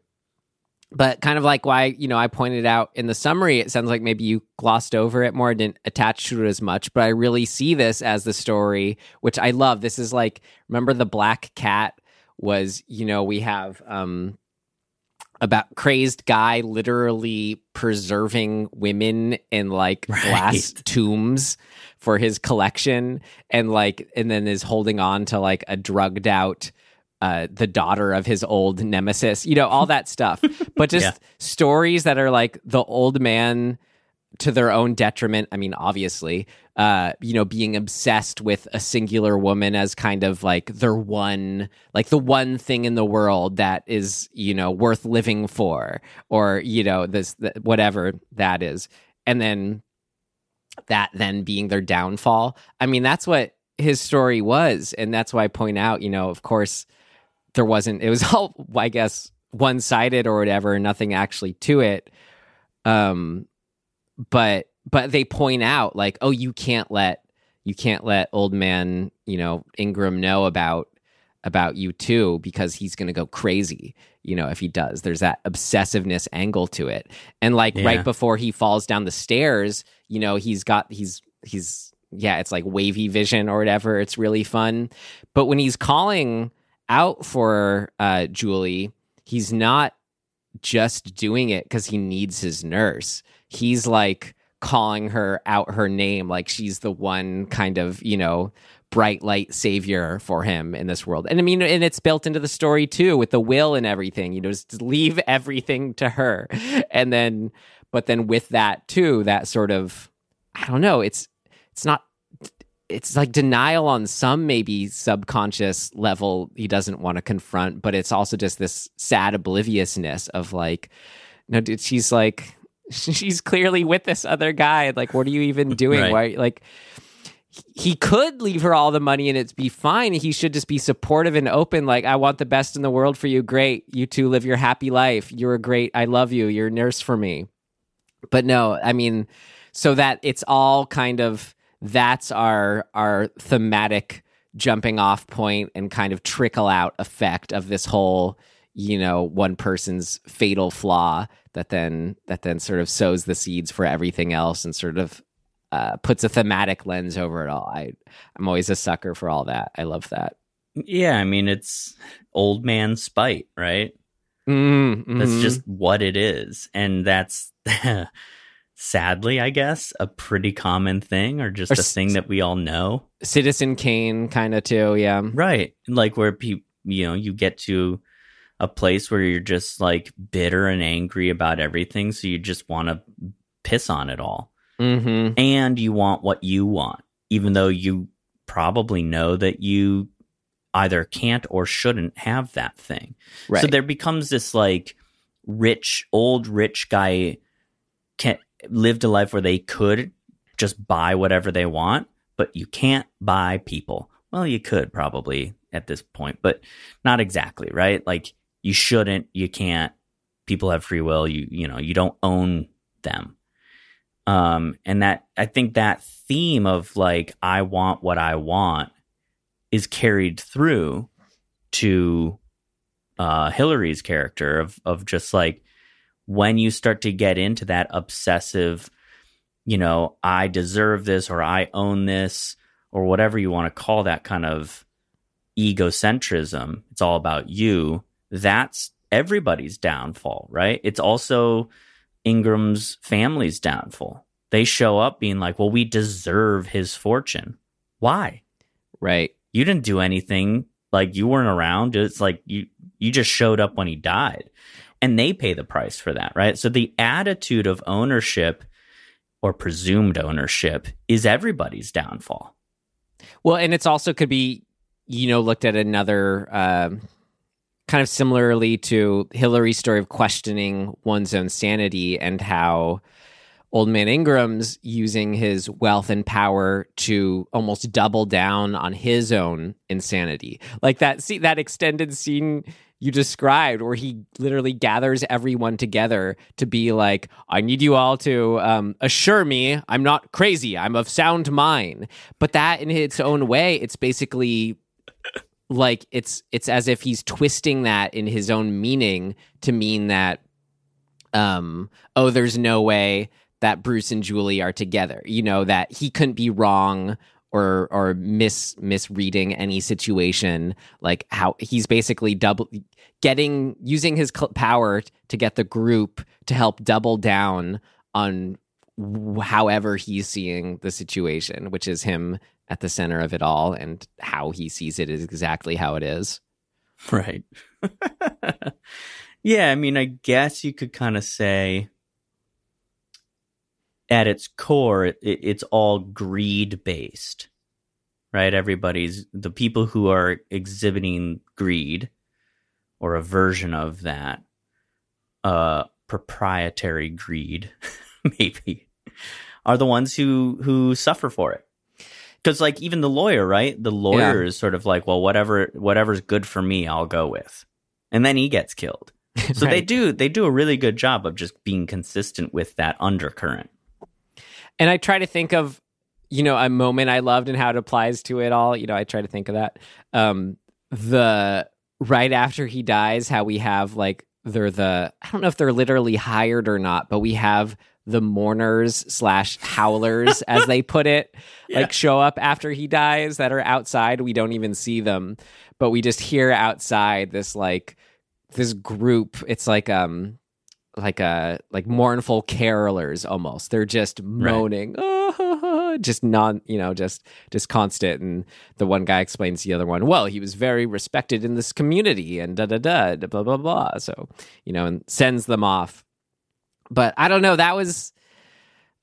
But kind of like why, you know, I pointed out in the summary, it sounds like maybe you glossed over it more, didn't attach to it as much. But I really see this as the story, which I love. This is like, remember the black cat was, you know, we have um about crazed guy literally preserving women in like glass tombs for his collection and like and then is holding on to like a drugged out uh the daughter of his old nemesis you know all that stuff but just Yeah. stories that are like the old man to their own detriment i mean obviously uh you know being obsessed with a singular woman as kind of like their one like the one thing in the world that is you know worth living for or you know this th- whatever that is and then that then being their downfall. I mean that's what his story was and that's why i point out you know of course there wasn't it was all i guess one-sided or whatever nothing actually to it. Um but but they point out like oh you can't let you can't let old man you know ingram know about about you too because he's going to go crazy you know if he does. There's that obsessiveness angle to it. And like Yeah. right before he falls down the stairs you know he's got he's he's yeah it's like wavy vision or whatever it's really fun but when he's calling out for uh julie he's not just doing it because he needs his nurse. He's like calling her out her name like she's the one kind of, you know, bright light savior for him in this world. And I mean, and it's built into the story too with the will and everything, you know, just leave everything to her. And then, but then with that too, that sort of, I don't know, it's, it's not, it's like denial on some maybe subconscious level he doesn't want to confront, but it's also just this sad obliviousness of like, no, dude, she's like, she's clearly with this other guy. Like, what are you even doing? Right. Why, like, he could leave her all the money and it's be fine. He should just be supportive and open. Like, I want the best in the world for you. Great. You two live your happy life. You're great. I love you. You're a nurse for me. But no, I mean, so that it's all kind of that's our our thematic jumping off point and kind of trickle out effect of this whole you know one person's fatal flaw that then that then sort of sows the seeds for everything else and sort of uh, puts a thematic lens over it all. I I'm always a sucker for all that. I love that. Yeah, I mean it's old man spite, right? Mm, That's mhm. just what it is. And that's sadly, I guess, a pretty common thing or just Or a s- thing that we all know. Citizen Kane kind of too. Yeah. Right. Like where people, you know, you get to a place where you're just like bitter and angry about everything. So you just want to piss on it all. Mm-hmm. And you want what you want, even though you probably know that you either can't or shouldn't have that thing. Right. So there becomes this like rich, old rich guy can lived a life where they could just buy whatever they want, but you can't buy people. Well, you could probably at this point, but not exactly, right? Like you shouldn't, you can't. People have free will. You you know, you don't own them. Um and that I think that theme of like I want what I want is carried through to uh, Hillary's character of of just like when you start to get into that obsessive, you know, I deserve this or I own this or whatever you want to call that kind of egocentrism. It's all about you. That's everybody's downfall, right? It's also Ingram's family's downfall. They show up being like, well, we deserve his fortune. Why? Right. You didn't do anything. Like you weren't around. It's like you you just showed up when he died. And they pay the price for that, right? So the attitude of ownership or presumed ownership is everybody's downfall. Well, and it's also could be, you know, looked at another um, kind of similarly to Hillary's story of questioning one's own sanity and how Old Man Ingram's using his wealth and power to almost double down on his own insanity. Like that see that extended scene you described where he literally gathers everyone together to be like i need you all to um, assure me i'm not crazy i'm of sound mind but that in its own way it's basically like it's it's as if he's twisting that in his own meaning to mean that um oh there's no way that bruce and julie are together you know that he couldn't be wrong or or mis misreading any situation like how he's basically double getting using his cl- power to get the group to help double down on however he's seeing the situation which is him at the center of it all and how he sees it is exactly how it is Right. yeah, I mean, I guess you could kind of say at its core, it, it's all greed based, right? Everybody's the people who are exhibiting greed or a version of that, uh, proprietary greed, maybe, are the ones who who suffer for it. Because like even the lawyer, right? The lawyer Yeah. is sort of like, well, whatever whatever's good for me, I'll go with, and then he gets killed. So they do they do a really good job of just being consistent with that undercurrent. And I try to think of, you know, a moment I loved and how it applies to it all. You know, I try to think of that. Um, the right after he dies, how we have like they're the I don't know if they're literally hired or not, but we have the mourners slash howlers, as they put it, like show up after he dies that are outside. We don't even see them, but we just hear outside this like this group. It's like um like a like mournful carolers almost. They're just moaning, ah, just non, you know, just just constant. And the one guy explains to the other one, well, he was very respected in this community, and da da da, blah blah blah. So you know, and sends them off. But I don't know. That was,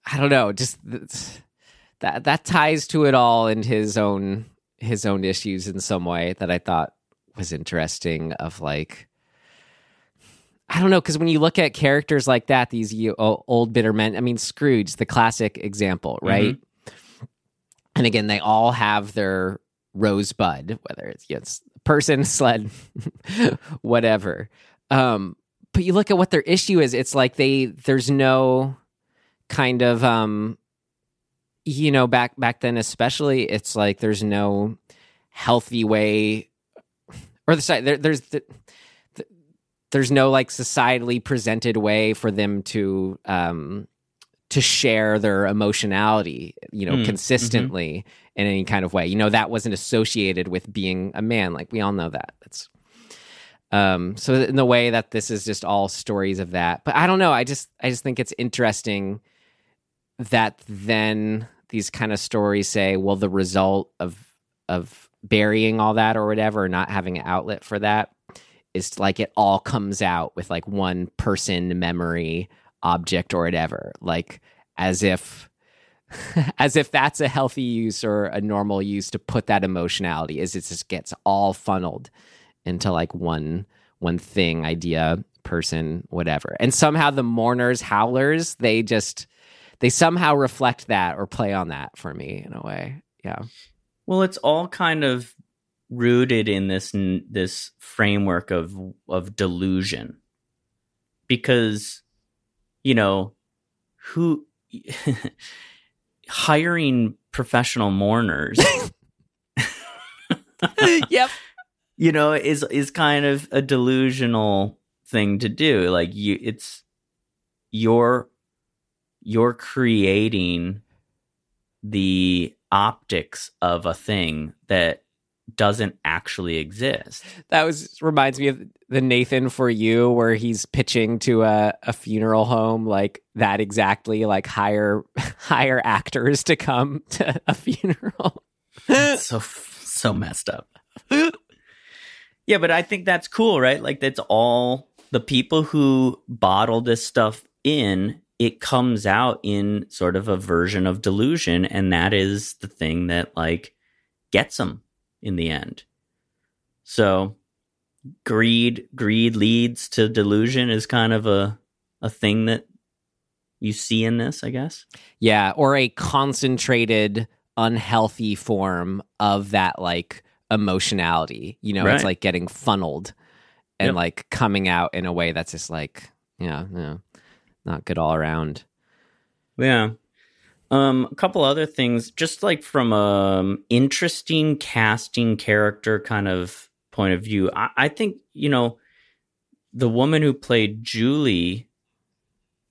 I don't know, just th- that that ties to it all and his own his own issues in some way that I thought was interesting. Of like. I don't know because when you look at characters like that, these you, old bitter men. I mean, Scrooge, the classic example, right? And again, they all have their rosebud, whether it's yes, person, sled, whatever. Um, but you look at what their issue is. It's like they there's no kind of um, you know back back then especially. It's like there's no healthy way, or the side there, there's the there's no like societally presented way for them to um to share their emotionality you know Mm, consistently in any kind of way. You know that wasn't associated with being a man. Like we all know that. That's um so in the way that this is just all stories of that. But i don't know. I just i just think it's interesting that then these kind of stories say well the result of of burying all that or whatever or not having an outlet for that is like it all comes out with like one person memory object or whatever. Like as if as if that's a healthy use or a normal use to put that emotionality is it just gets all funneled into like one one thing idea person whatever. And somehow the mourners howlers they just they somehow reflect that or play on that for me in a way. Yeah. Well, it's all kind of rooted in this this framework of of delusion, because you know who hiring professional mourners yep. you know, is is kind of a delusional thing to do. Like you it's you're you're creating the optics of a thing that doesn't actually exist. That was reminds me of the Nathan for you where he's pitching to a, a funeral home like that exactly like hire hire actors to come to a funeral. so so messed up. yeah, but I think that's cool, right? Like that's all the people who bottle this stuff in, it comes out in sort of a version of delusion and that is the thing that like gets them in the end. So greed greed leads to delusion is kind of a a thing that you see in this, I guess. Yeah, or a concentrated unhealthy form of that like emotionality. You know, Right. it's like getting funneled and Yep. like coming out in a way that's just like, yeah, you know, not good all around. Yeah. Um, a couple other things, just like from um interesting casting character kind of point of view. I, I think you know the woman who played Julie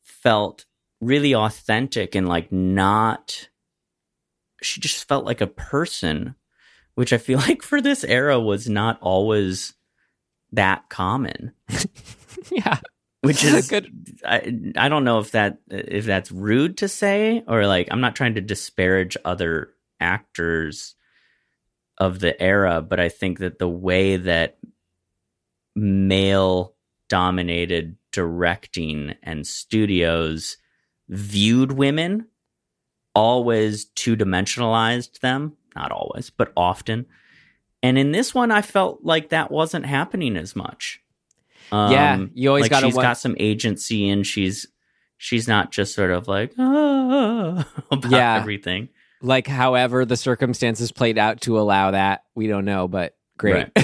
felt really authentic and like not. She just felt like a person, which I feel like for this era was not always that common yeah. Which is Good. I, I don't know if that if that's rude to say or like I'm not trying to disparage other actors of the era but I think that the way that male dominated directing and studios viewed women always two-dimensionalized them not always but often and in this one I felt like that wasn't happening as much Yeah, um, you always like gotta she's wa- got some agency and she's she's not just sort of like ah, about Yeah. everything. Like however the circumstances played out to allow that, we don't know, but great.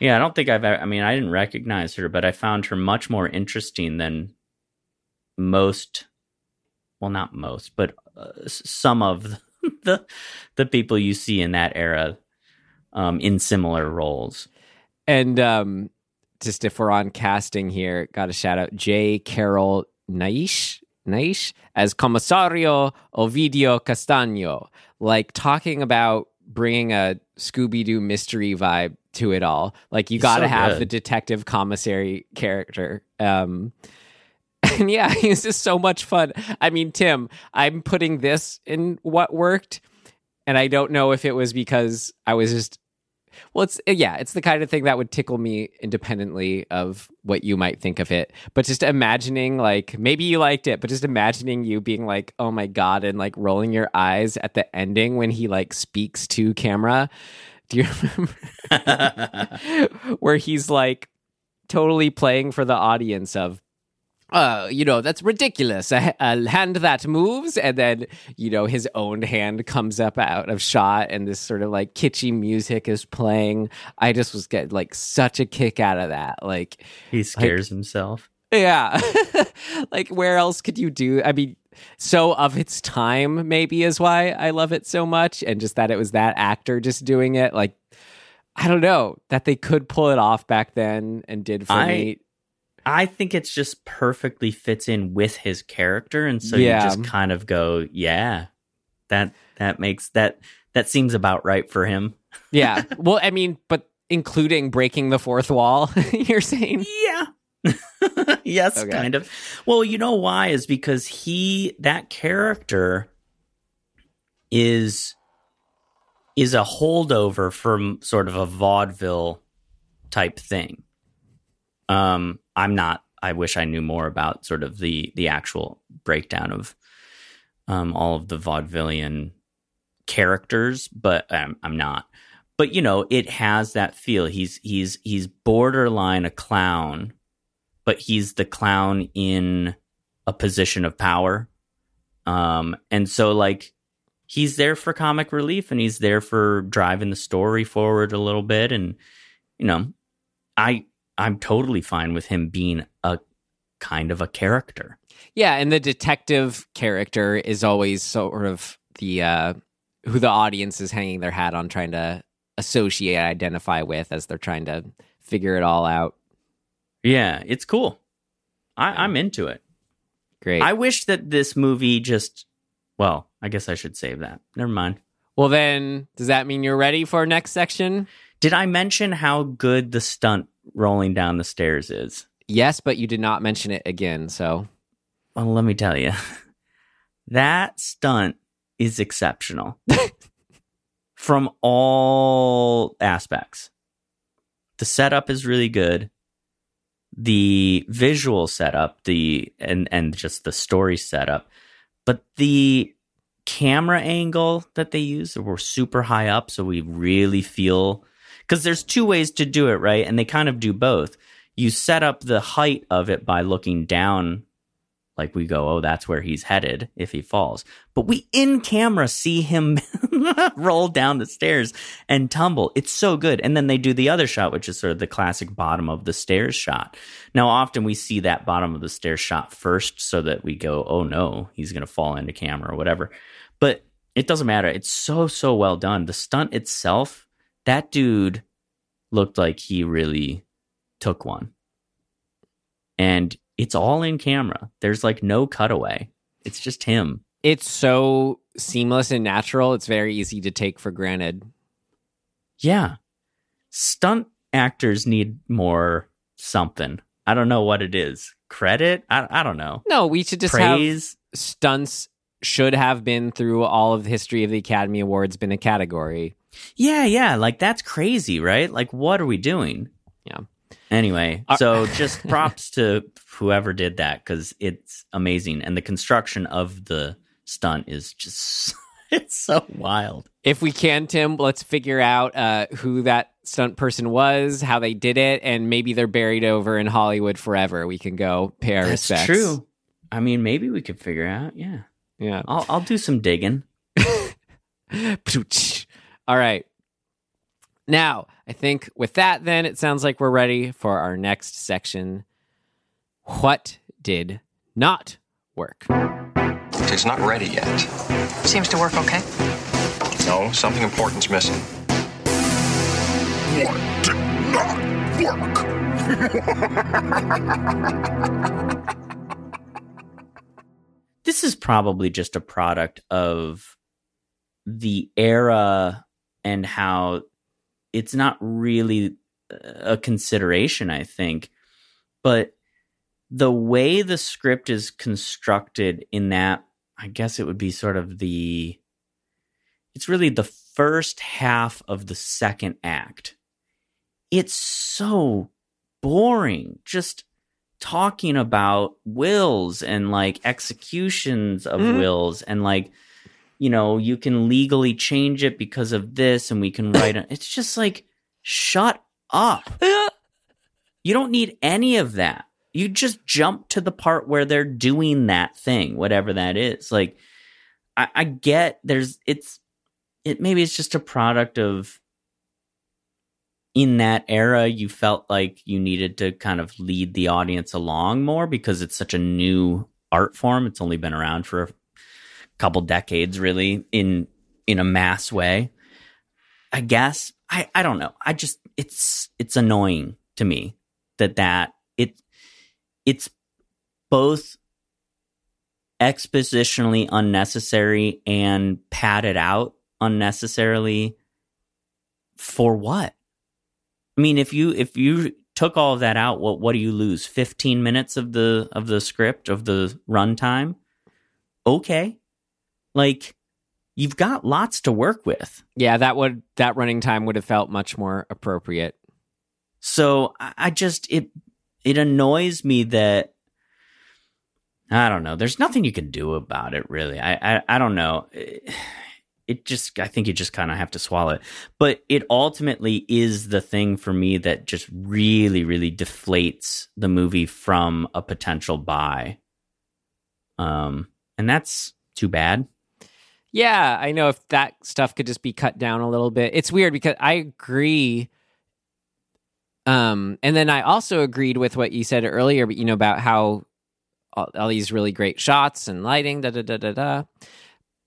Yeah, I don't think I've. I mean, I didn't recognize her, but I found her much more interesting than most. Well, not most, but uh, some of the the people you see in that era um, in similar roles. And um, just if we're on casting here, got to shout out J. Carrol Naish, Naish as Commissario Ovidio Castagno, like talking about bringing a Scooby Doo mystery vibe to it all. Like you got to so have good. the detective commissary character. Um, and yeah, he's just so much fun. I mean, Tim, I'm putting this in what worked, and I don't know if it was because I was just well, it's uh, yeah, it's the kind of thing that would tickle me independently of what you might think of it. But just imagining, like, maybe you liked it, but just imagining you being like, "Oh my god," and like rolling your eyes at the ending when he like speaks to camera. Do you remember where he's like totally playing for the audience of uh, you know, that's ridiculous. A, a hand that moves, and then, you know, his own hand comes up out of shot, and this sort of like kitschy music is playing. I just was getting like such a kick out of that. Like, He scares himself. yeah. like, where else could you do? I mean, so of its time, maybe is why I love it so much. And just that it was that actor just doing it. Like, I don't know that they could pull it off back then and did for I- me. I think it's just perfectly fits in with his character, and so Yeah. you just kind of go, "Yeah, that that makes that that seems about right for him." Yeah. Well, I mean, but including breaking the fourth wall, you're saying? Yeah. yes, Okay. kind of. Well, you know why is because he that character is is a holdover from sort of a vaudeville type thing. Um I'm not I wish I knew more about sort of the the actual breakdown of um all of the vaudevillian characters, but um, I'm not. But you know it has that feel. He's he's he's borderline a clown but he's the clown in a position of power. Um and so like he's there for comic relief and he's there for driving the story forward a little bit and you know i i'm totally fine with him being a kind of a character Yeah. And the detective character is always sort of the, uh, who the audience is hanging their hat on trying to associate, identify with as they're trying to figure it all out. Yeah, it's cool. I, I'm into it. Great. I wish that this movie just. Well, I guess I should save that. Never mind. well, then, does that mean you're ready for our next section? Did I mention how good the stunt rolling down the stairs is? Yes, but you did not mention it again. So, Well, let me tell you, that stunt is exceptional from all aspects. The setup is really good. The visual setup, the and and just the story setup, but the camera angle that they use, we're super high up, so we really feel because there's two ways to do it, right? And they kind of do both. You set up the height of it by looking down like we go, oh, that's where he's headed if he falls. But we in camera see him roll down the stairs and tumble. It's so good. And then they do the other shot, which is sort of the classic bottom of the stairs shot. Now, often we see that bottom of the stairs shot first so that we go, oh no, he's going to fall into camera or whatever. But it doesn't matter. It's so, so well done. The stunt itself, that dude looked like he really took one. And it's all in camera. There's like no cutaway. It's just him. it's so seamless and natural. It's very easy to take for granted. Yeah. Stunt actors need more something. I don't know what it is. Credit? I, I don't know. No, we should just have Praise? stunts should have been through all of the history of the Academy Awards been a category. Yeah, yeah. Like that's crazy, right? Like what are we doing? Yeah. Anyway, Uh, so just props to whoever did that because it's amazing. And the construction of the stunt is just, it's so wild. If we can, Tim, let's figure out uh, who that stunt person was, how they did it, and maybe they're buried over in Hollywood forever. We can go pay our That's respects. true. I mean, maybe we could figure out. Yeah. Yeah. I'll, I'll do some digging. Pooch. All right. Now, I think with that, then it sounds like we're ready for our next section. What did not work? It's not ready yet. Seems to work okay. No, something important's missing. What did not work? this is probably just a product of the era and how it's not really a consideration, I think. But the way the script is constructed in that, I guess it would be sort of the. It's really the first half of the second act. It's so boring. Just talking about wills and like executions of Mhm. wills and like you know you can legally change it because of this and we can write it it's just like shut up. You don't need any of that. You just jump to the part where they're doing that thing whatever that is. Like i, I get there's it's it maybe it's just a product of in that era you felt like you needed to kind of lead the audience along more because it's such a new art form. It's only been around for a couple decades really in in a mass way i guess i i don't know i just it's it's annoying to me that that it it's both expositionally unnecessary and padded out unnecessarily for what I mean, if you if you took all of that out, what what do you lose? Fifteen minutes of the of the script of the runtime. Okay, like you've got lots to work with. Yeah, that would that running time would have felt much more appropriate. So I, just it it annoys me that I don't know. There's nothing you can do about it, really. I I, I don't know. It, it just I think you just kind of have to swallow it. But it ultimately is the thing for me that just really really deflates the movie from a potential buy. Um and that's too bad. Yeah, I know if that stuff could just be cut down a little bit. It's weird because I agree. Um, and then I also agreed with what you said earlier, but you know about how all, all these really great shots and lighting, da da da da da.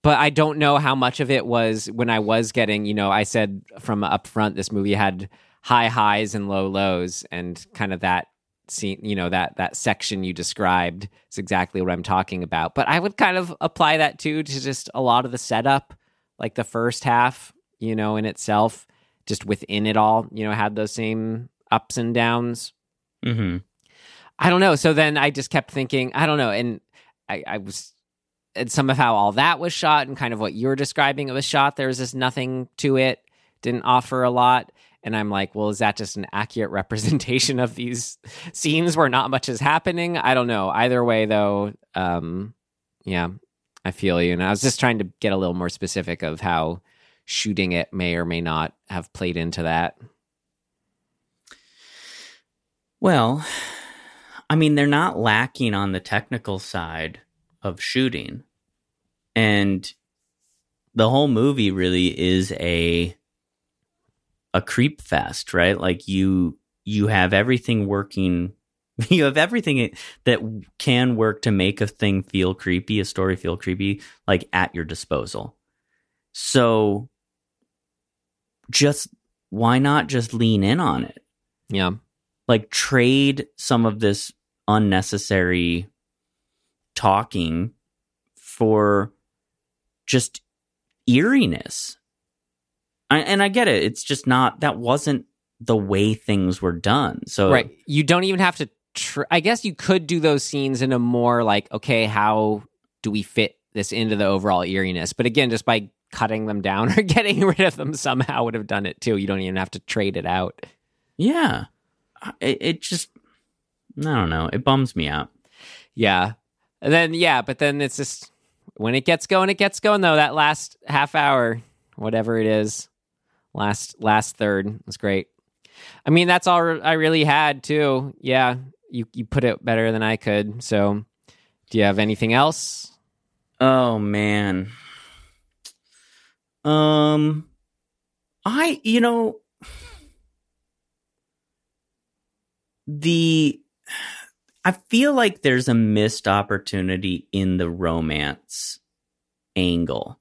but I don't know how much of it was when I was getting, you know, I said from up front, this movie had high highs and low lows, and kind of that scene, you know, that that section you described is exactly what I'm talking about. But I would kind of apply that too to just a lot of the setup, like the first half, you know, in itself, just within it all, you know, had those same ups and downs. Mm-hmm. I don't know. So then I just kept thinking, I don't know, and I, I was and some of how all that was shot and kind of what you're describing it was shot there was just nothing to it didn't offer a lot and i'm like well is that just an accurate representation of these scenes where not much is happening? I don't know. Either way though um yeah i feel you. And i was just trying to get a little more specific of how shooting it may or may not have played into that. Well, I mean, they're not lacking on the technical side of shooting. And the whole movie really is a a creep fest, right? Like you you have everything working you have everything that can work to make a thing feel creepy, a story feel creepy, like at your disposal. So just why not just lean in on it? yeah like trade some of this unnecessary talking for just eeriness. I, and I get it. It's just not that wasn't the way things were done. So right you don't even have to tr- i guess you could do those scenes in a more like okay how do we fit this into the overall eeriness but again just by cutting them down or getting rid of them somehow would have done it too you don't even have to trade it out yeah, it, it just I don't know. It bums me out. yeah and then yeah but then it's just when it gets going it gets going though that last half hour whatever it is last last third. Was great. I mean that's all i really had too. Yeah you you put it better than i could. So do you have anything else? Oh man. Um I you know the I feel like there's a missed opportunity in the romance angle.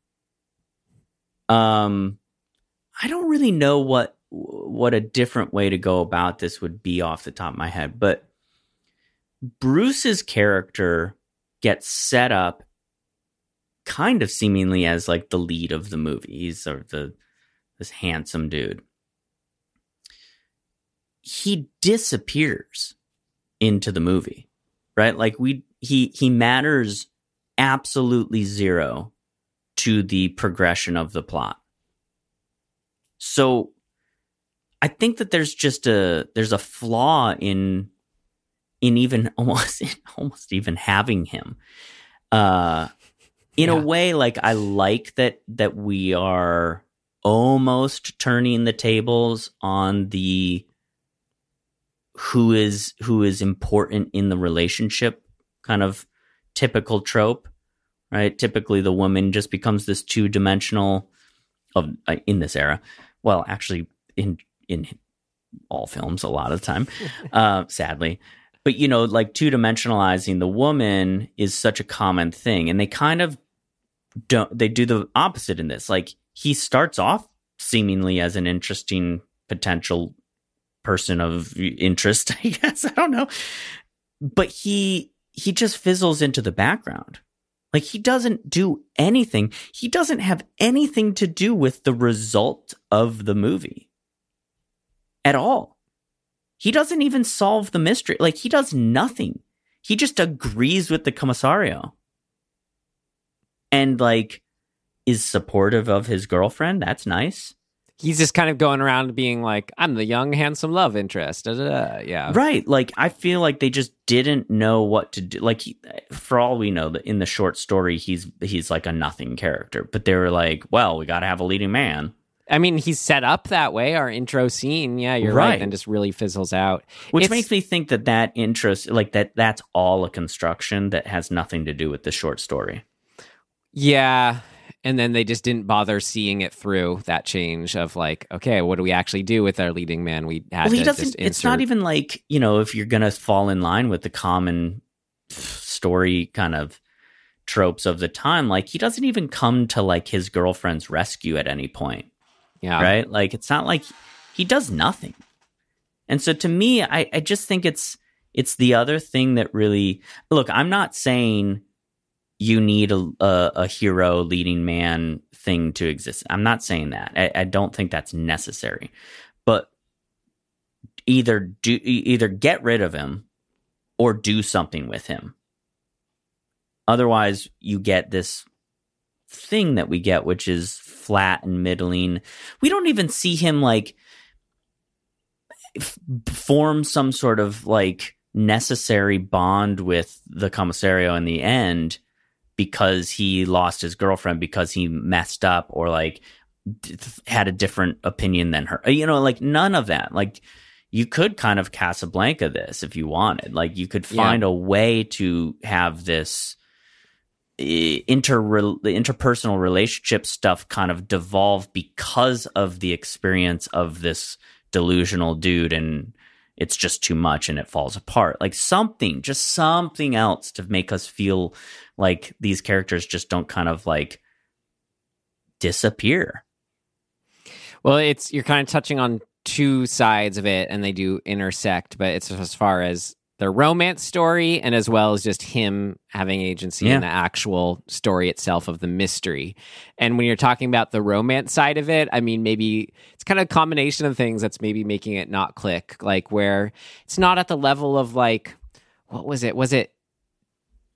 Um I don't really know what what a different way to go about this would be off the top of my head, but Bruce's character gets set up kind of seemingly as like the lead of the movie. He's sort of the this handsome dude. He disappears into the movie, right? Like we he he matters absolutely zero to the progression of the plot. So I think that there's just a there's a flaw in in even almost almost even having him. Uh in Yeah. a way like I like that that we are almost turning the tables on the who is who is important in the relationship kind of typical trope right typically the woman just becomes this two-dimensional of uh, in this era well actually in in all films a lot of the time uh sadly. But you know like two-dimensionalizing the woman is such a common thing and they kind of don't they do the opposite in this. Like he starts off seemingly as an interesting potential person of interest i guess. I don't know. But he he just fizzles into the background like he doesn't do anything. He doesn't have anything to do with the result of the movie at all. He doesn't even solve the mystery. Like he does nothing. He just agrees with the commissario and like is supportive of his girlfriend. That's nice he's just kind of going around being like, "I'm the young, handsome love interest." Da, da, da. Yeah, Right. Like I feel like they just didn't know what to do. Like he, for all we know, in the short story, he's he's like a nothing character. But they were like, well, we got to have a leading man, I mean, he's set up that way. Our intro scene, yeah, you're right, Right. and just really fizzles out. which It's- makes me think that that interest, like that, that's all a construction that has nothing to do with the short story. Yeah. And then they just didn't bother seeing it through that change of like, okay, what do we actually do with our leading man? We had Well, he doesn't. just It's not even like you know if you're gonna fall in line with the common story kind of tropes of the time. Like he doesn't even come to like his girlfriend's rescue at any point. Yeah. Right? Like it's not like he does nothing. And so to me, I, I just think it's it's the other thing that really look, I'm not saying you need a, a, a hero leading man thing to exist. I'm not saying that. I, I don't think that's necessary. But either do either get rid of him or do something with him. Otherwise, you get this thing that we get, which is flat and middling. We don't even see him like form some sort of like necessary bond with the commissario in the end because he lost his girlfriend because he messed up or like d- had a different opinion than her. You know, like none of that. Like you could kind of Casablanca this if you wanted. Like you could find Yeah. a way to have this inter the interpersonal relationship stuff kind of devolve because of the experience of this delusional dude and it's just too much and it falls apart like something just something else to make us feel like these characters just don't kind of like disappear Well, it's you're kind of touching on two sides of it, and they do intersect. But it's as far as the romance story, and as well as just him having agency Yeah. in the actual story itself of the mystery. And when you're talking about the romance side of it, I mean, maybe it's kind of a combination of things that's maybe making it not click. Like where it's not at the level of like, what was it? Was it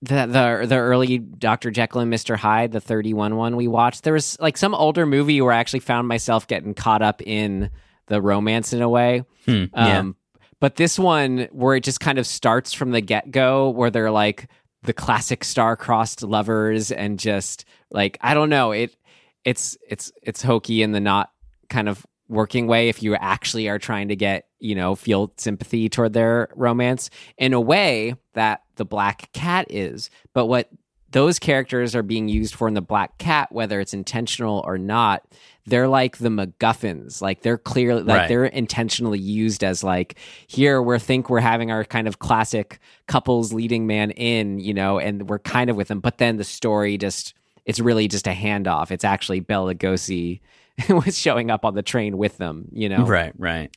the the the early Dr. Jekyll and Mr. Hyde, the 31 one we watched, there was like some older movie where I actually found myself getting caught up in the romance in a way. Hmm, yeah. Um, but this one where it just kind of starts from the get go, where they're like the classic star-crossed lovers, and just like I don't know, it it's it's it's hokey in the not kind of working way if you actually are trying to get you know feel sympathy toward their romance in a way that the black cat is. But what those characters are being used for in the black cat whether it's intentional or not they're like the macguffins. Like they're clearly like Right. they're intentionally used as like here we think we're having our kind of classic couples leading man in you know and we're kind of with them. But then the story just it's really just a handoff. It's actually Bela Lugosi was showing up on the train with them you know? Right right.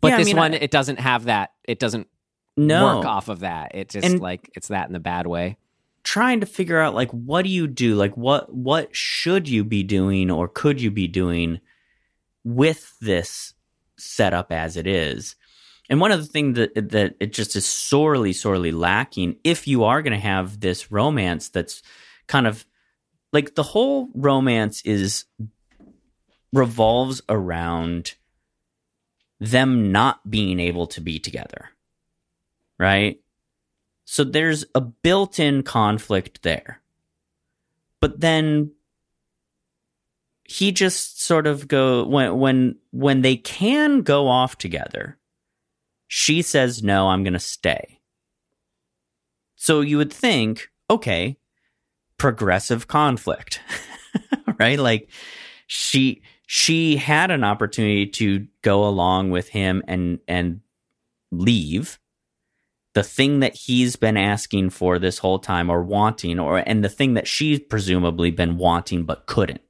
But Yeah, I this mean, one I- it doesn't have that it doesn't no. work off of that. It just And- like it's that in the bad way. Trying to figure out like what do you do? Like what what should you be doing or could you be doing with this setup as it is? And one of the things that that it just is sorely sorely lacking if you are going to have this romance that's kind of like the whole romance is revolves around them not being able to be together right so there's a built-in conflict there. But then he just sort of go when when when they can go off together. She says no, I'm going to stay. So you would think, okay, progressive conflict. right? Like she she had an opportunity to go along with him and and leave. The thing that he's been asking for this whole time or wanting or and the thing that she's presumably been wanting but couldn't.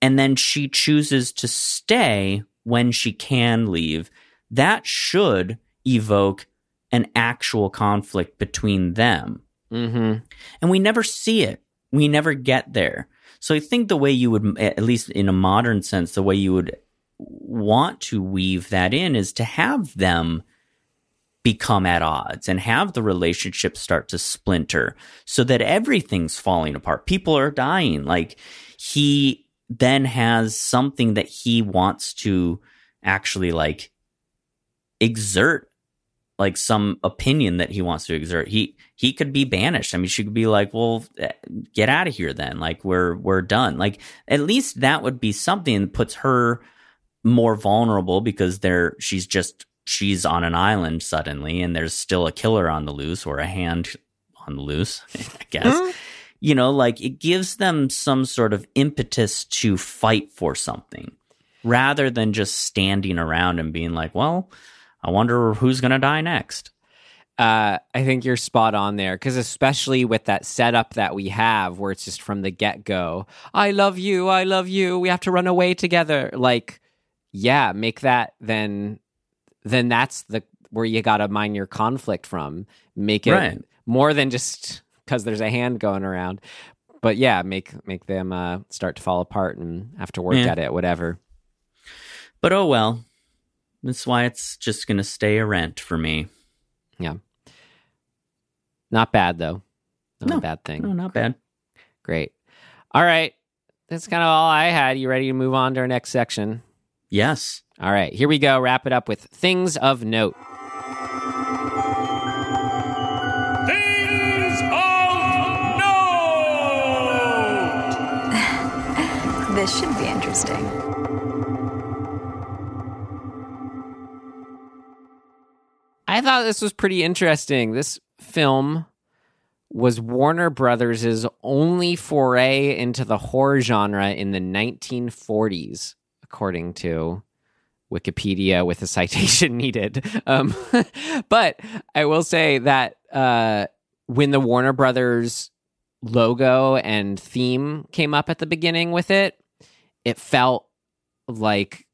And then she chooses to stay when she can leave. That should evoke an actual conflict between them. Mm-hmm. and we never see it. We never get there so i think the way you would at least in a modern sense the way you would want to weave that in is to have them become at odds and have the relationship start to splinter so that everything's falling apart. People are dying. Like he then has something that he wants to actually like exert like some opinion that he wants to exert. He he could be banished. I mean, she could be like, "Well, eh, get out of here then. Like we're we're done." Like at least that would be something that puts her more vulnerable because there she's just she's on an island suddenly and there's still a killer on the loose or a hand on the loose, I guess. You know, like it gives them some sort of impetus to fight for something rather than just standing around and being like, well, I wonder who's going to die next. uh, I think you're spot on there because especially with that setup that we have, where it's just from the get go, I love you, I love you, we have to run away together. Like, yeah, make that then, then that's the where you got to mine your conflict from. Make it Right. more than just because there's a hand going around. But yeah, make make them uh, start to fall apart and have to work Yeah. at it, whatever. But oh well. That's why it's just going to stay a rent for me. Yeah, not bad though. Not No. a bad thing. No, not bad. Great. All right. That's kind of all I had. You ready to move on to our next section? Yes. All right. Here we go. Wrap it up with things of note. Things of note! This should be interesting. I thought this was pretty interesting. This film was Warner Brothers' only foray into the horror genre in the 1940s, according to Wikipedia with a citation needed. Um, but I will say that uh, when the Warner Brothers logo and theme came up at the beginning with it, it felt like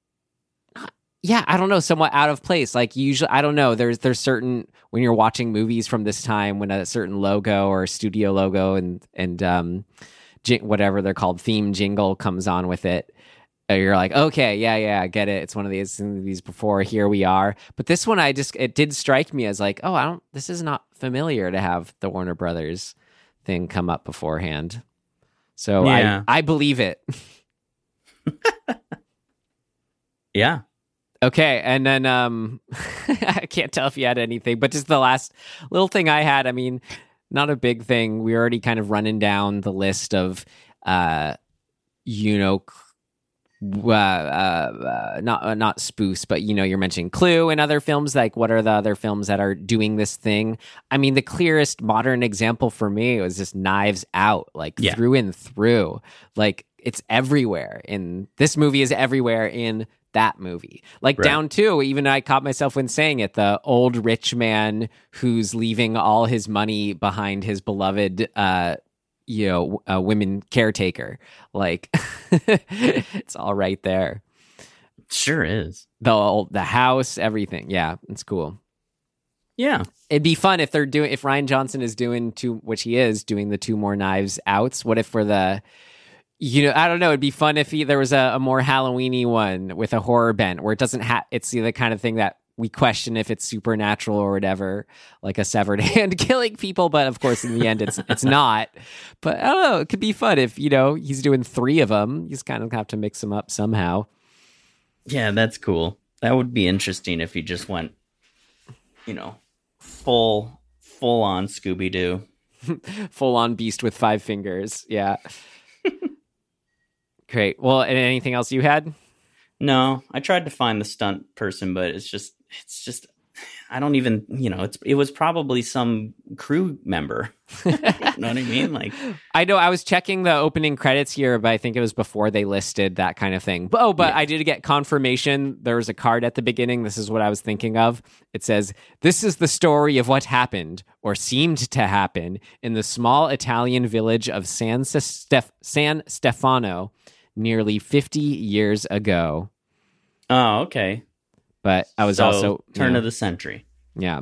yeah, I don't know, somewhat out of place. Like usually, I don't know. There's there's certain when you're watching movies from this time when a certain logo or studio logo and and um, jing- whatever they're called theme jingle comes on with it. uh, You're like, okay, yeah, yeah, I get it. It's one of these movies before. Here we are. But this one, I just it did strike me as like, oh, I don't. This is not familiar to have the Warner Brothers thing come up beforehand. So Yeah. I I believe it. Yeah. Okay, and then um I can't tell if you had anything, but just the last little thing I had, I mean, not a big thing. We're already kind of running down the list of uh you know uh, uh, uh, not uh, not spoofs, but you know, you're mentioning Clue and other films. Like, what are the other films that are doing this thing? I mean, the clearest modern example for me was just Knives Out, like Yeah. through and through. Like, it's everywhere. In this movie is everywhere in that movie. Like Right. down to even I caught myself when saying it. The old rich man who's leaving all his money behind his beloved uh you know uh, women caretaker like it's all right there Sure is. the old, the house everything yeah it's cool Yeah. it'd be fun if they're doing if Rian Johnson is doing two which he is doing the two more knives outs what if for the you know i don't know it'd be fun if he, there was a, a more halloweeny one with a horror bent where it doesn't have it's the kind of thing that we question if it's supernatural or whatever like a severed hand killing people but of course in the end it's it's not but i don't know it could be fun if you know he's doing three of them He's kind of have to mix them up somehow Yeah, that's cool. That would be interesting if he just went, you know, full full on Scooby Doo. full on beast with five fingers. Yeah. Great. Well, and anything else you had? No, I tried to find the stunt person, but it's just it's just I don't even you know it's it was probably some crew member. you know what I mean? Like I know I was checking the opening credits here, but I think it was before they listed that kind of thing. But, oh, but Yeah. I did get confirmation. There was a card at the beginning. This is what I was thinking of. It says, This is the story of what happened or seemed to happen in the small Italian village of San, Stef- San Stefano nearly 50 years ago. oh okay, But I was So, also turn yeah. of the century. Yeah.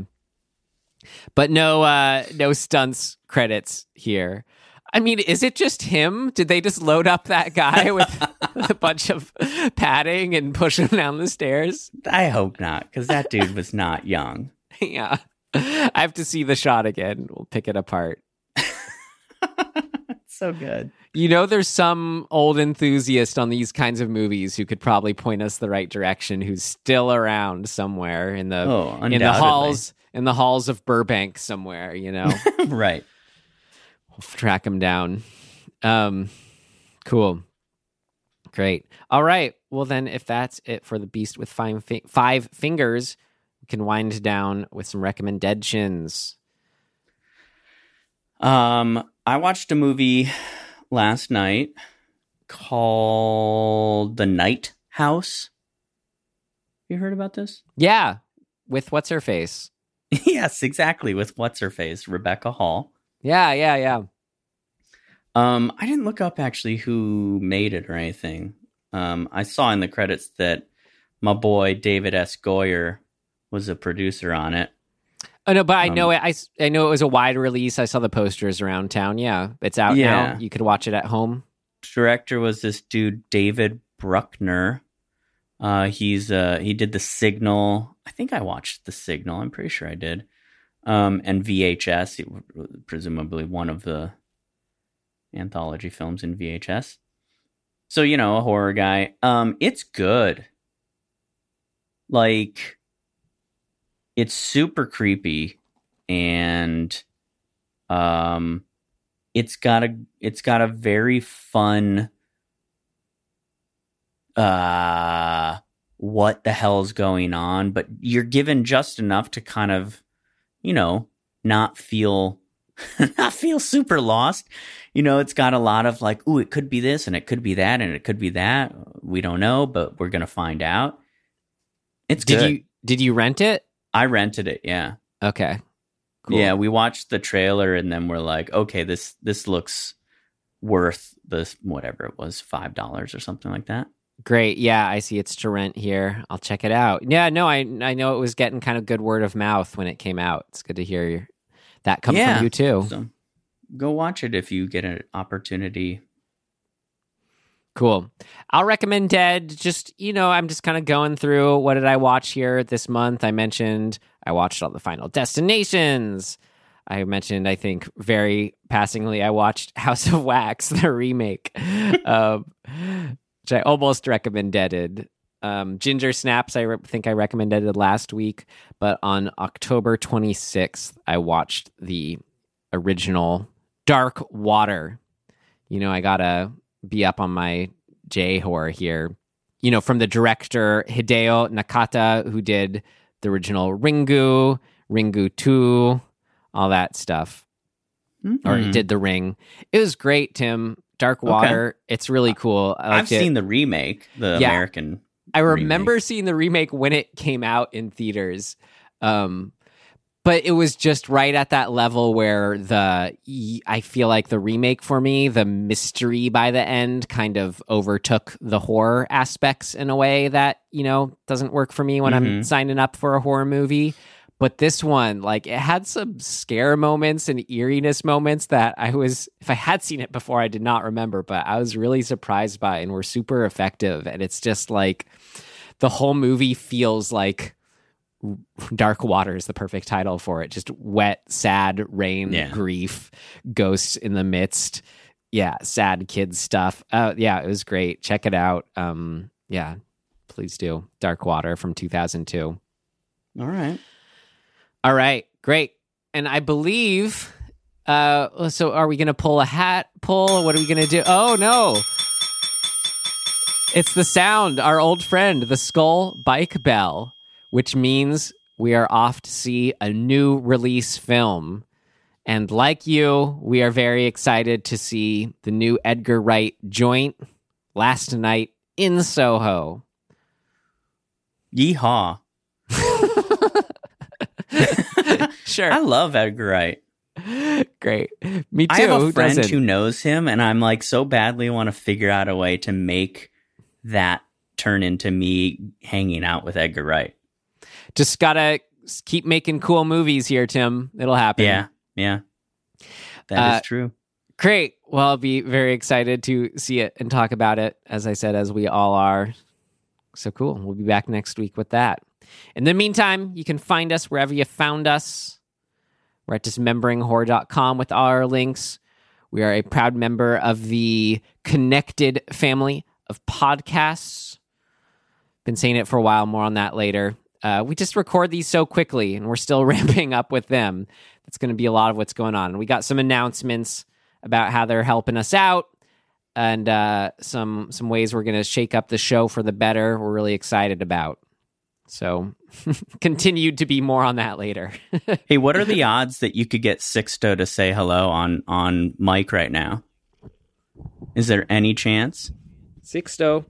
But no uh no stunts credits here. I mean, is it just him? Did they just load up that guy with a bunch of padding and push him down the stairs? I hope not, because that dude was not young. yeah. I have to see the shot again. We'll pick it apart. so good. You know, there's some old enthusiast on these kinds of movies who could probably point us the right direction. Who's still around somewhere in the Oh, in the halls in the halls of Burbank somewhere. You know, right. we'll track him down. Um, cool, great. All right. Well, then, if that's it for the Beast with five fi- five fingers, we can wind down with some recommendations. Um, I watched a movie last night called The Night House. You heard about this? Yeah, with what's her face? yes, exactly. With what's her face, Rebecca Hall. Yeah, yeah, yeah. Um, I didn't look up actually who made it or anything. Um, I saw in the credits that my boy David S. Goyer was a producer on it. Oh no, but I Um, know it. I, I know it was a wide release. I saw the posters around town. Yeah, it's out Yeah. now. You could watch it at home. Director was this dude David Bruckner. Uh, he's uh, he did the Signal. I think I watched the Signal. I'm pretty sure I did. Um, and VHS, presumably one of the anthology films in VHS. So you know, a horror guy. Um, it's good. Like, it's super creepy, and um, it's got a it's got a very fun uh what the hell's going on but you're given just enough to kind of you know not feel not feel super lost you know it's got a lot of like ooh it could be this and it could be that and it could be that we don't know but we're gonna find out it's Did good. you did you rent it? I rented it yeah Okay. Cool. yeah, we watched the trailer and then we're like, okay, this this looks worth this whatever it was, five dollars or something like that. Great. Yeah, I see it's to rent here. I'll check it out. Yeah, no, I I know it was getting kind of good word of mouth when it came out. It's good to hear your, that come Yeah. from you too. So go watch it if you get an opportunity. Cool. I'll recommend Dead. Just, you know, I'm just kind of going through what did I watch here this month. I mentioned I watched all the Final Destinations. I mentioned, I think, very passingly, I watched House of Wax, the remake, um, which I almost recommended. Um, Ginger Snaps, I re- think I recommended it last week, but on October 26th, I watched the original Dark Water. You know, I gotta be up on my J horror here. You know, from the director Hideo Nakata, who did the original Ringu, Ringu 2, all that stuff. Or he Mhm. did The Ring. It was great, Tim. Dark Water. It's really cool. I I've liked it. seen the remake, the Yeah. American. I remember seeing the remake when it came out in theaters. Um, but it was just right at that level where the I feel like the remake for me, the mystery by the end kind of overtook the horror aspects in a way that, you know, doesn't work for me when I'm Mhm. signing up for a horror movie. But this one, like, it had some scare moments and eeriness moments that I was, if I had seen it before, I did not remember, but I was really surprised by and were super effective. And it's just like the whole movie feels like Dark Water is the perfect title for it. Just wet, sad rain, Yeah. grief, ghosts in the midst. Yeah, sad kids stuff. Uh, yeah, it was great. Check it out. Um, yeah, please do. Dark Water from 2002. All right. All right, great. And I believe. Uh, so are we going to pull a hat pull? What are we going to do? Oh no! It's the sound, our old friend, the skull bike bell, which means we are off to see a new release film. And like you, we are very excited to see the new Edgar Wright joint last night in Soho. Yeehaw. Sure. I love Edgar Wright. Great. Me too. I have a friend who knows him, and I'm like so badly want to figure out a way to make that turn into me hanging out with Edgar Wright. Just gotta keep making cool movies here, Tim. It'll happen. Yeah, yeah, that is Uh, true. Great. Well, I'll be very excited to see it and talk about it, as I said, as we all are. So cool. We'll be back next week with that. In the meantime, you can find us wherever you found us. We're at dismemberinghorror.com with all our links. We are a proud member of the Connected family of podcasts. Been saying it for a while, more on that later. Uh, we just record these so quickly and we're still ramping up with them. That's going to be a lot of what's going on. And We got some announcements about how they're helping us out and uh, some some ways we're going to shake up the show for the better. We're really excited about. So, continued to be more on that later. Hey, what are the odds that you could get Sixto to say hello on on mic right now? Is there any chance? Sixto.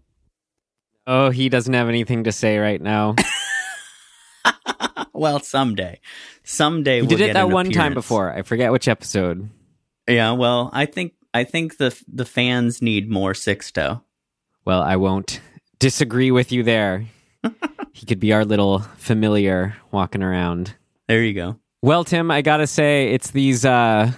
Oh, he doesn't have anything to say right now. Well, someday, someday You we'll get to it. Did it that one time before. I forget which episode. Yeah, well, I think I think the the fans need more Sixto. Well, I won't disagree with you there. he could be our little familiar walking around. There you go. Well, Tim, I gotta say, it's these uh,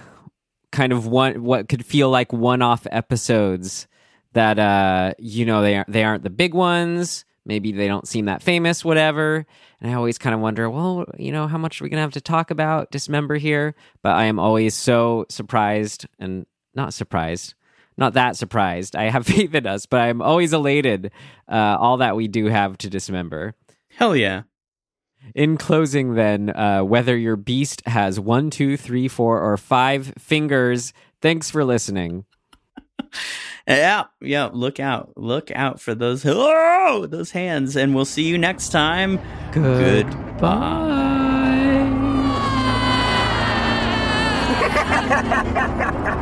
kind of one what could feel like one-off episodes that uh, you know they aren't they aren't the big ones. Maybe they don't seem that famous, whatever. And I always kind of wonder, well, you know, how much are we gonna have to talk about Dismember here? But I am always so surprised and not surprised. Not that surprised. I have faith in us, but I'm always elated uh, all that we do have to dismember. Hell yeah. In closing, then, uh, whether your beast has one, two, three, four, or five fingers, thanks for listening. Yeah, yeah. Look out! Look out for those oh, those hands, and we'll see you next time. Goodbye.